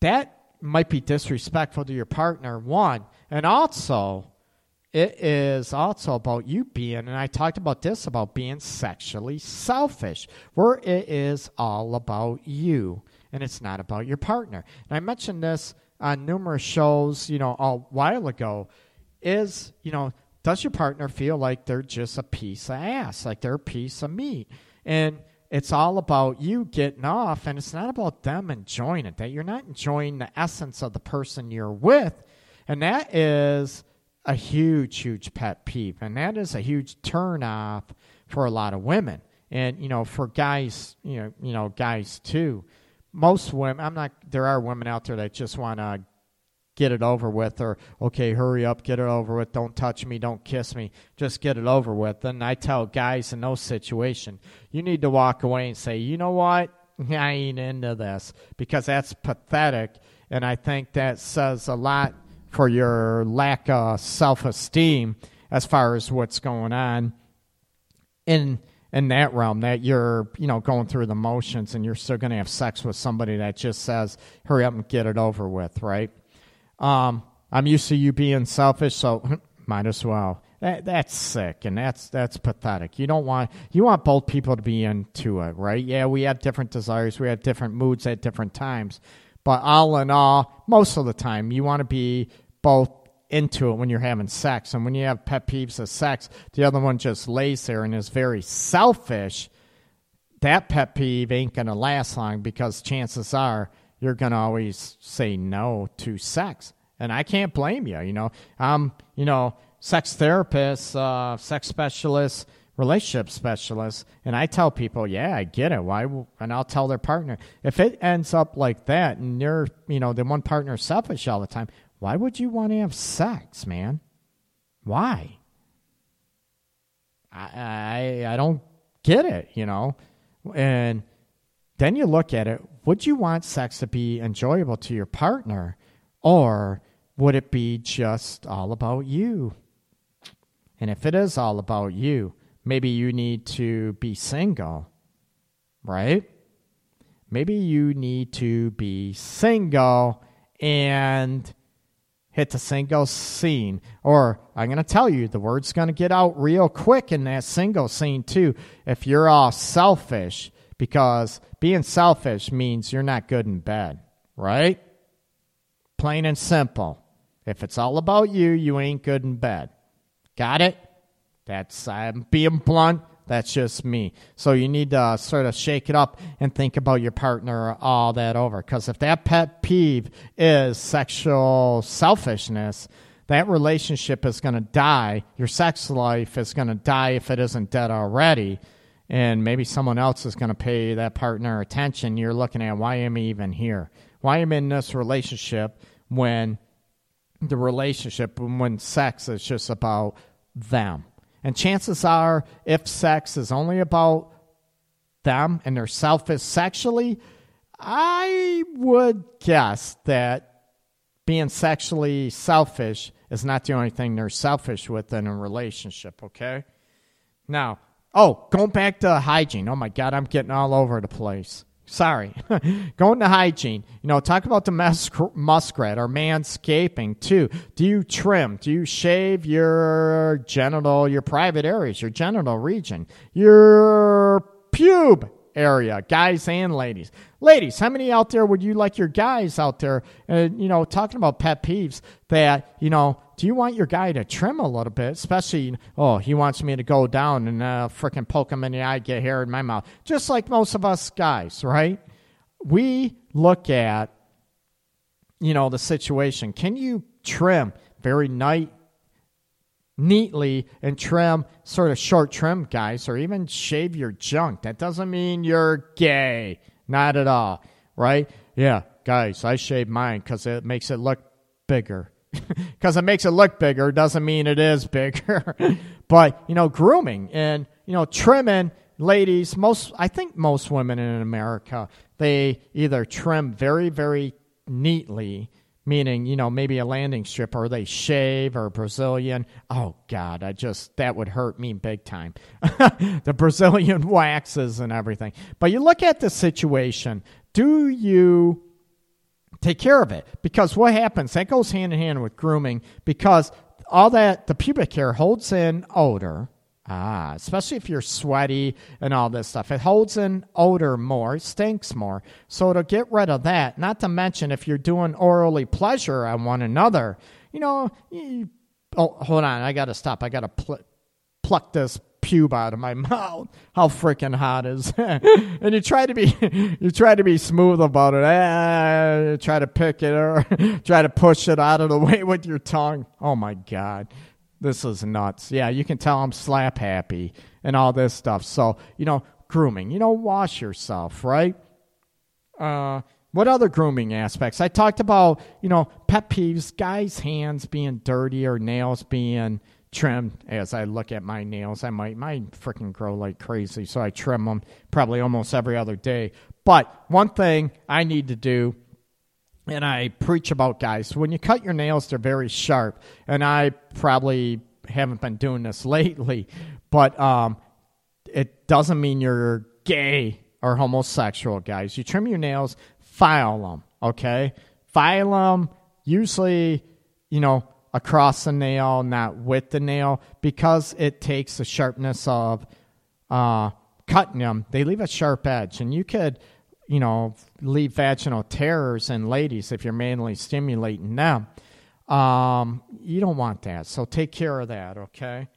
That might be disrespectful to your partner. One, and also it is also about you being, and I talked about this about being sexually selfish, where it is all about you and it's not about your partner. And I mentioned this on numerous shows, you know, a while ago. Is, you know, does your partner feel like they're just a piece of ass, like they're a piece of meat? And it's all about you getting off, and it's not about them enjoying it, that you're not enjoying the essence of the person you're with. And that is a huge, huge pet peeve, and that is a huge turnoff for a lot of women, and you know, for guys, you know, you know, guys too. Most women, I'm not. There are women out there that just want to get it over with, or okay, hurry up, get it over with. Don't touch me, don't kiss me, just get it over with. And I tell guys in those situations, you need to walk away and say, you know what, I ain't into this because that's pathetic, and I think that says a lot for your lack of self esteem as far as what's going on in in that realm that you're you know going through the motions and you're still going to have sex with somebody that just says hurry up and get it over with right um, i'm used to you being selfish so might as well that, that's sick and that's that's pathetic you don't want you want both people to be into it right yeah we have different desires we have different moods at different times but all in all most of the time you want to be both into it when you're having sex. And when you have pet peeves of sex, the other one just lays there and is very selfish. That pet peeve ain't to last long because chances are you're going to always say no to sex. And I can't blame you. You know, I'm, you know, sex therapist, uh, sex specialist, relationship specialist, and I tell people, yeah, I get it. Why? And I'll tell their partner if it ends up like that, and you're, you know, the one partner selfish all the time. Why would you want to have sex, man? Why? I, I, I don't get it, you know, and then you look at it. Would you want sex to be enjoyable to your partner, or would it be just all about you? And if it is all about you, maybe you need to be single, right? Maybe you need to be single and hit the single scene. Or I'm going to tell you, the word's going to get out real quick in that single scene, too. If you're all selfish, because being selfish means you're not good in bed, right? Plain and simple. If it's all about you, you ain't good in bed. Got it? That's I'm being blunt. That's just me. So you need to uh, sort of shake it up and think about your partner all that over. Because if that pet peeve is sexual selfishness, that relationship is going to die. Your sex life is going to die if it isn't dead already. And maybe someone else is going to pay that partner attention. You're looking at why am I even here? Why am I in this relationship when the relationship, when sex is just about them? And chances are, if sex is only about them and they're selfish sexually, I would guess that being sexually selfish is not the only thing they're selfish with in a relationship, okay? Now, oh, going back to hygiene. Oh my God, I'm getting all over the place. Sorry. Going to hygiene. You know, talk about the muskrat or manscaping too. Do you trim? Do you shave your genital, your private areas, your genital region, your pube area, guys and ladies? Ladies, how many out there would you like your guys out there, uh, you know, talking about pet peeves that, you know, do you want your guy to trim a little bit? Especially, oh, he wants me to go down and uh, freaking poke him in the eye, get hair in my mouth. Just like most of us guys, right? We look at, you know, the situation. Can you trim very night, neatly and trim sort of short trim guys or even shave your junk? That doesn't mean you're gay. Not at all, right? Yeah, guys, I shave mine because it makes it look bigger because it makes it look bigger doesn't mean it is bigger. but, you know, grooming and, you know, trimming ladies, most, I think most women in America, they either trim very, very neatly, meaning, you know, maybe a landing strip or they shave or Brazilian. Oh, God, I just, that would hurt me big time. the Brazilian waxes and everything. But you look at the situation. Do you take care of it. Because what happens, that goes hand in hand with grooming because all that, the pubic hair holds in odor. Ah, especially if you're sweaty and all this stuff. It holds in odor more, stinks more. So to get rid of that, not to mention if you're doing orally pleasure on one another, you know, you, oh, hold on, I got to stop. I got to pl- pluck this pube out of my mouth. How freaking hot is and you try to be you try to be smooth about it. Eh, try to pick it or try to push it out of the way with your tongue. Oh my god. This is nuts. Yeah, you can tell I'm slap happy and all this stuff. So, you know, grooming. You know, wash yourself, right? Uh what other grooming aspects? I talked about, you know, pet peeves, guys' hands being dirty or nails being trimmed. as I look at my nails. I might mine freaking grow like crazy, so I trim them probably almost every other day. But one thing I need to do, and I preach about guys, when you cut your nails, they're very sharp, and I probably haven't been doing this lately, but um, it doesn't mean you're gay or homosexual, guys. You trim your nails, file them, okay? File them. Usually, you know, across the nail, not with the nail, because it takes the sharpness of uh, cutting them. They leave a sharp edge, and you could, you know, leave vaginal tears in ladies if you're manually stimulating them. Um, you don't want that, so take care of that, okay?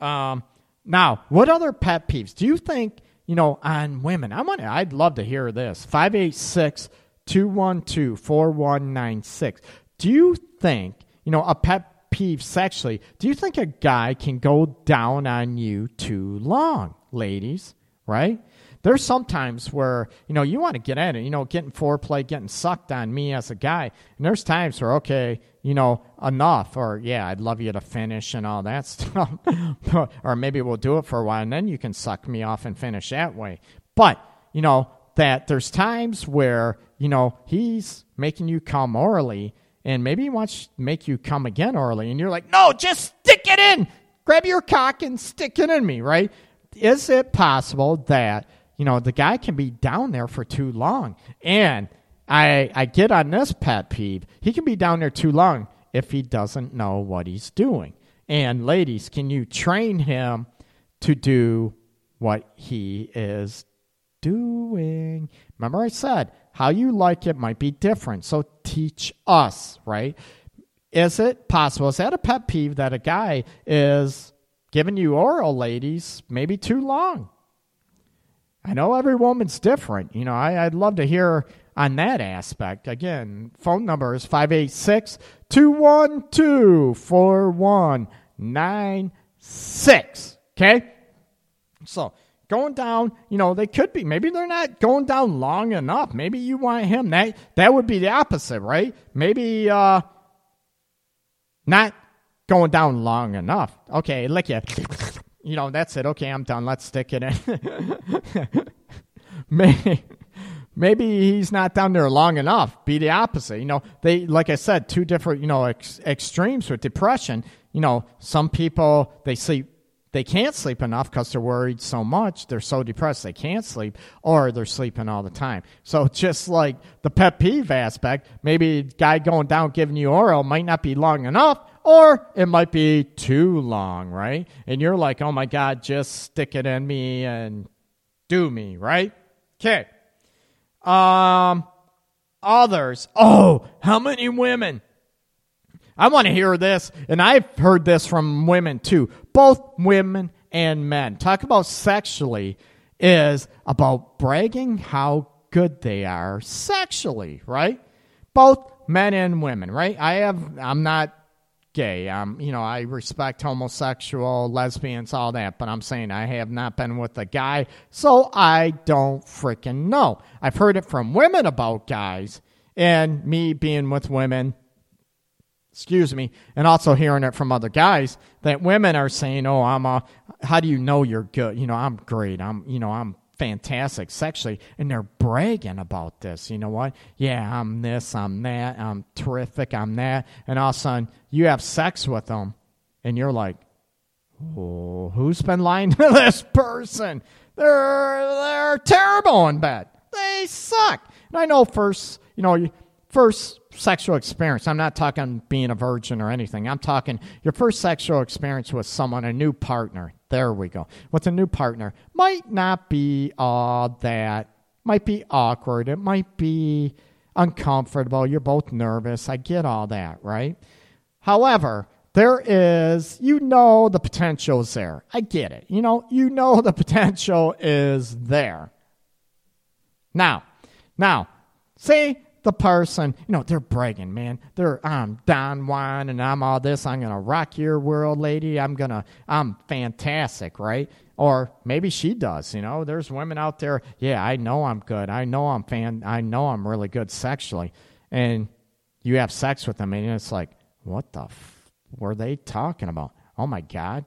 Um, now, what other pet peeves do you think, you know, on women? I want I'd love to hear this. 586 212 4196. Do you think you know, a pet peeve sexually. Do you think a guy can go down on you too long, ladies? Right? There's sometimes where, you know, you want to get at it, you know, getting foreplay, getting sucked on me as a guy. And there's times where, okay, you know, enough, or yeah, I'd love you to finish and all that stuff. or maybe we'll do it for a while and then you can suck me off and finish that way. But, you know, that there's times where, you know, he's making you come orally and maybe he wants to make you come again orally and you're like, no, just stick it in. Grab your cock and stick it in me, right? Is it possible that you know, the guy can be down there for too long. And I I get on this pet peeve. He can be down there too long if he doesn't know what he's doing. And ladies, can you train him to do what he is doing? Remember I said how you like it might be different. So teach us, right? Is it possible? Is that a pet peeve that a guy is giving you oral, ladies, maybe too long? I know every woman's different. You know, I, would love to hear on that aspect. Again, phone number is 586 212 4196. Okay? So, going down, you know, they could be. Maybe they're not going down long enough. Maybe you want him. That, that would be the opposite, right? Maybe uh, not going down long enough. Okay, lick you you know, that's it. Okay, I'm done. Let's stick it in. maybe, maybe he's not down there long enough. Be the opposite. You know, they, like I said, two different, you know, ex- extremes with depression. You know, some people, they sleep, they can't sleep enough because they're worried so much. They're so depressed they can't sleep, or they're sleeping all the time. So just like the pet peeve aspect, maybe guy going down giving you oral might not be long enough or it might be too long, right? And you're like, oh my God, just stick it in me and do me, right? Okay. Um, others. Oh, how many women? I want to hear this, and I've heard this from women too, both women and men. Talk about sexually is about bragging how good they are sexually, right? Both men and women, right? I have, I'm not gay. Um, you know, I respect homosexual, lesbians, all that, but I'm saying I have not been with a guy, so I don't freaking know. I've heard it from women about guys, and me being with women, excuse me, and also hearing it from other guys that women are saying, "Oh, I'm a. How do you know you're good? You know, I'm great. I'm, you know, I'm fantastic sexually and they're bragging about this you know what yeah i'm this i'm that i'm terrific i'm that and all of a sudden you have sex with them and you're like oh who's been lying to this person they're they're terrible in bed they suck and i know first you know first sexual experience. I'm not talking being a virgin or anything. I'm talking your first sexual experience with someone, a new partner. There we go. With a new partner. Might not be all that, might be awkward. It might be uncomfortable. You're both nervous. I get all that, right? However, there is, you know, the potential is there. I get it. You know, you know the potential is there. Now, now, say the person, you know, they're bragging, man. They're, I'm Don Juan and I'm all this. I'm to rock your world, lady. I'm to, I'm fantastic, right? Or maybe she does, you know. There's women out there, yeah, I know I'm good. I know I'm fan, I know I'm really good sexually. And you have sex with them and it's like, what the f- were they talking about? Oh my God.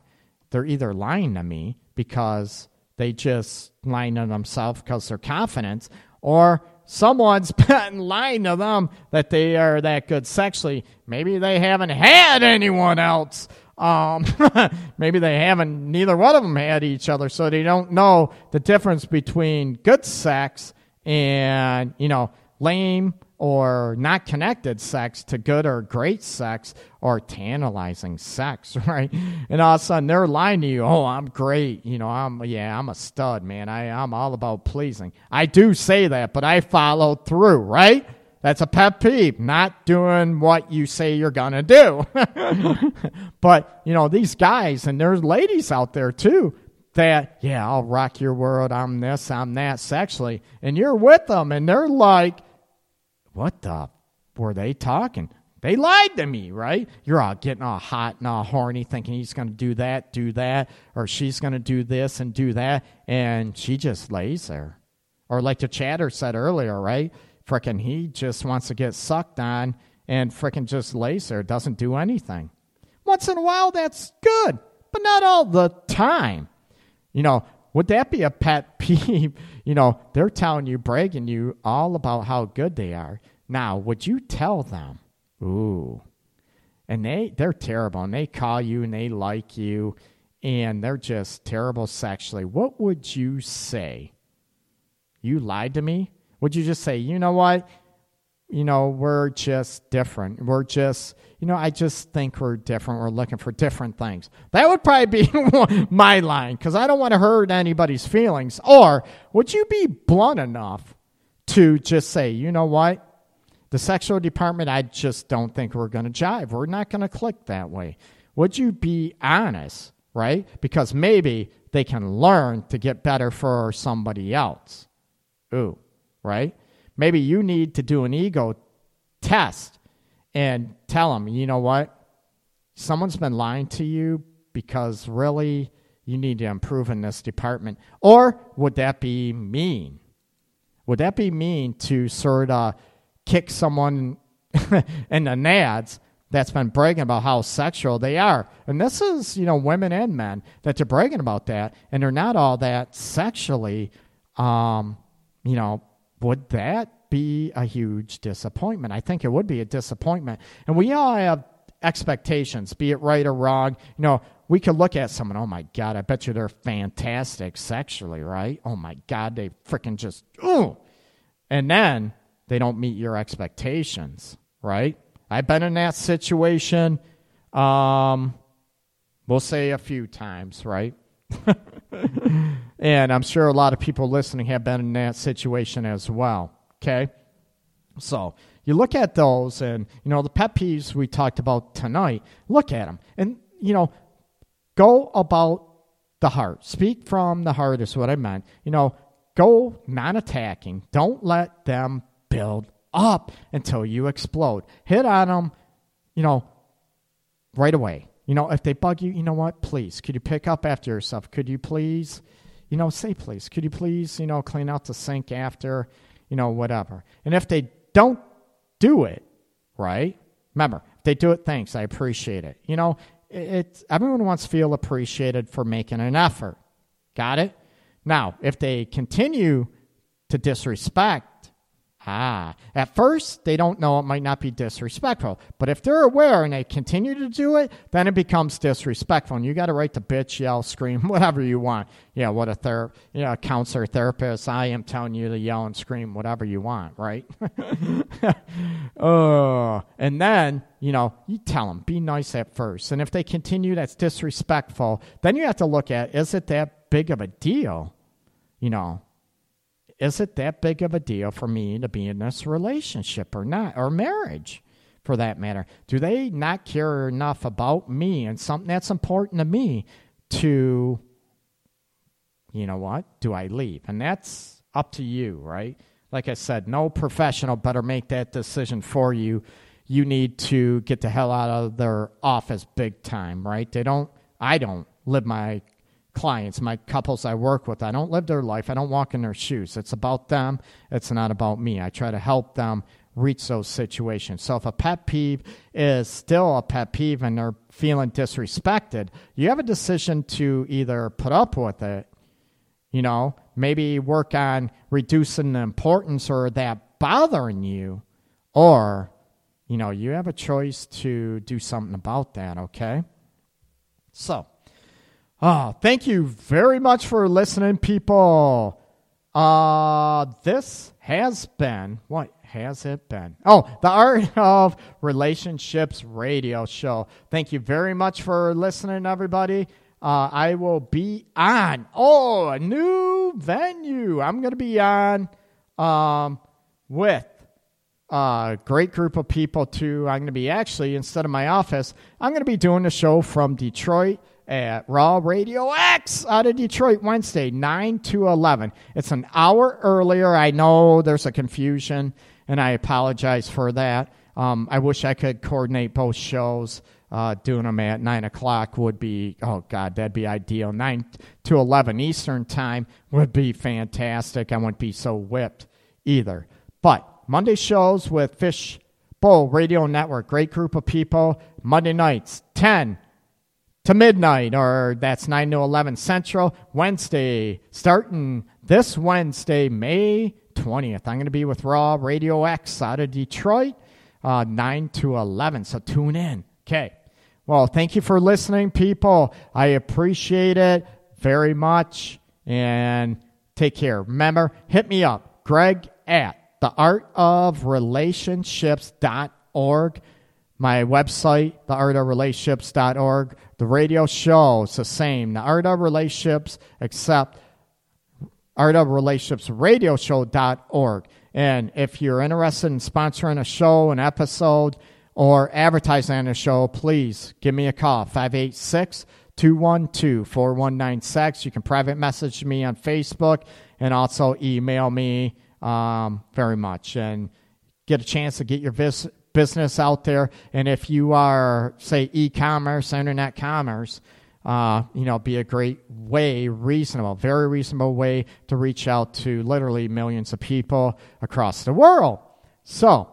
They're either lying to me because they just lying to themselves because they're confident or someone's been lying to them that they are that good sexually. Maybe they haven't had anyone else. Um, maybe they haven't, neither one of them had each other, so they don't know the difference between good sex and, you know, lame or not connected sex to good or great sex or tantalizing sex, right? And all of a sudden they're lying to you. Oh, I'm great. You know, I'm, yeah, I'm a stud, man. I, I'm all about pleasing. I do say that, but I follow through, right? That's a pet peeve, not doing what you say you're going to do. but, you know, these guys, and there's ladies out there too, that, yeah, I'll rock your world. I'm this, I'm that sexually. And you're with them, and they're like, what the were they talking? They lied to me, right? You're all getting all hot and all horny, thinking he's going to do that, do that, or she's going to do this and do that, and she just lays there. Or like the chatter said earlier, right? Frickin' he just wants to get sucked on and frickin' just lays there, doesn't do anything. Once in a while, that's good, but not all the time. You know, would that be a pet peeve? You know, they're telling you, bragging you all about how good they are. Now, would you tell them? Ooh. And they they're terrible and they call you and they like you and they're just terrible sexually. What would you say? You lied to me? Would you just say, "You know what? You know, we're just different. We're just, you know, I just think we're different. We're looking for different things." That would probably be my line cuz I don't want to hurt anybody's feelings. Or would you be blunt enough to just say, "You know what? The sexual department, I just don't think we're going to jive. We're not going to click that way. Would you be honest, right? Because maybe they can learn to get better for somebody else. Ooh, right? Maybe you need to do an ego test and tell them, you know what? Someone's been lying to you because really you need to improve in this department. Or would that be mean? Would that be mean to sort of kick someone in the nads that's been bragging about how sexual they are. And this is, you know, women and men that are bragging about that, and they're not all that sexually, um, you know, would that be a huge disappointment? I think it would be a disappointment. And we all have expectations, be it right or wrong. You know, we could look at someone, oh my God, I bet you they're fantastic sexually, right? Oh my God, they freaking just, ooh. And then they don't meet your expectations, right? I've been in that situation, um, we'll say a few times, right? and I'm sure a lot of people listening have been in that situation as well, okay? So you look at those and, you know, the pet peeves we talked about tonight, look at them and, you know, go about the heart. Speak from the heart is what I meant. You know, go non attacking. Don't let them build up until you explode. Hit on them, you know, right away. You know, if they bug you, you know what? Please, could you pick up after yourself? Could you please, you know, say please? Could you please, you know, clean out the sink after, you know, whatever. And if they don't do it, right? Remember, if they do it, thanks. I appreciate it. You know, it's everyone wants to feel appreciated for making an effort. Got it? Now, if they continue to disrespect Ah, at first they don't know it might not be disrespectful, but if they're aware and they continue to do it, then it becomes disrespectful. And you got to write the bitch, yell, scream, whatever you want. Yeah, what a ther, you know, counselor, therapist. I am telling you to yell and scream whatever you want, right? oh, and then you know you tell them be nice at first, and if they continue, that's disrespectful. Then you have to look at is it that big of a deal? You know, is it that big of a deal for me to be in this relationship or not, or marriage for that matter? Do they not care enough about me and something that's important to me to, you know what, do I leave? And that's up to you, right? Like I said, no professional better make that decision for you. You need to get the hell out of their office big time, right? They don't, I don't live my clients, my couples I work with. I don't live their life. I don't walk in their shoes. It's about them. It's not about me. I try to help them reach those situations. So if a pet peeve is still a pet peeve and they're feeling disrespected, you have a decision to either put up with it, you know, maybe work on reducing the importance or that bothering you, or, you know, you have a choice to do something about that, okay? So, Oh, thank you very much for listening, people. Uh, this has been what has it been? Oh, the Art of Relationships radio show. Thank you very much for listening, everybody. Uh, I will be on. Oh, a new venue. I'm going to be on um, with a great group of people, too. I'm going to be actually, instead of my office, I'm going to be doing the show from Detroit at Raw Radio X out of Detroit Wednesday, 9 to 11. It's an hour earlier. I know there's a confusion, and I apologize for that. Um, I wish I could coordinate both shows. Uh, doing them at 9 o'clock would be, oh God, that'd be ideal. 9 to 11 Eastern Time would be fantastic. I wouldn't be so whipped either. But Monday shows with Fish Bowl Radio Network, great group of people. Monday nights, 10 to midnight, or that's 9 to 11 Central. Wednesday, starting this Wednesday, May 20th. I'm going to be with Raw Radio X out of Detroit, uh, 9 to 11. So tune in. Okay. Well, thank you for listening, people. I appreciate it very much. And take care. Remember, hit me up, Greg at theartofrelationships.org. My website, theartofrelationships.org. The radio show is the same. The Art of Relationships, except Art of Relationships Radio Show.org. And if you're interested in sponsoring a show, an episode, or advertising on a show, please give me a call, 586 212 4196. You can private message me on Facebook and also email me um, very much and get a chance to get your vis- business out there. And if you are, say, e commerce, internet commerce, uh, you know, be a great way, reasonable, very reasonable way to reach out to literally millions of people across the world. So,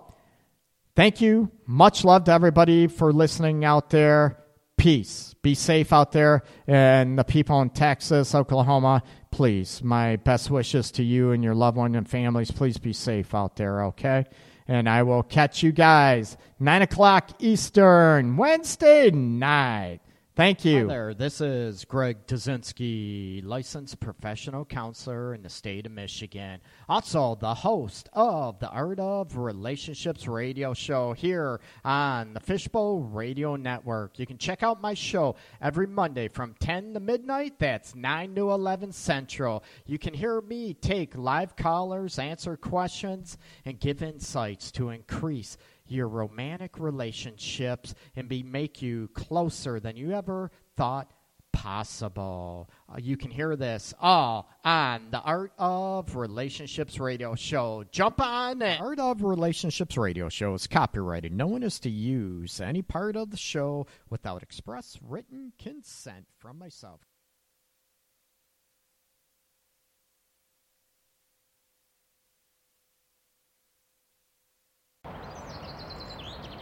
thank you. Much love to everybody for listening out there. Peace. Be safe out there. And the people in Texas, Oklahoma, please, my best wishes to you and your loved one and families. Please be safe out there, okay? And I will catch you guys 9 o'clock Eastern, Wednesday night. Thank you. Hi there. This is Greg Dudzinski, licensed professional counselor in the state of Michigan. Also, the host of the Art of Relationships radio show here on the Fishbowl Radio Network. You can check out my show every Monday from 10 to midnight. That's 9 to 11 Central. You can hear me take live callers, answer questions, and give insights to increase your romantic relationships and be make you closer than you ever thought possible. Uh, you can hear this all on the Art of Relationships radio show. Jump on it. Art of Relationships radio show is copyrighted. No one is to use any part of the show without express written consent from myself.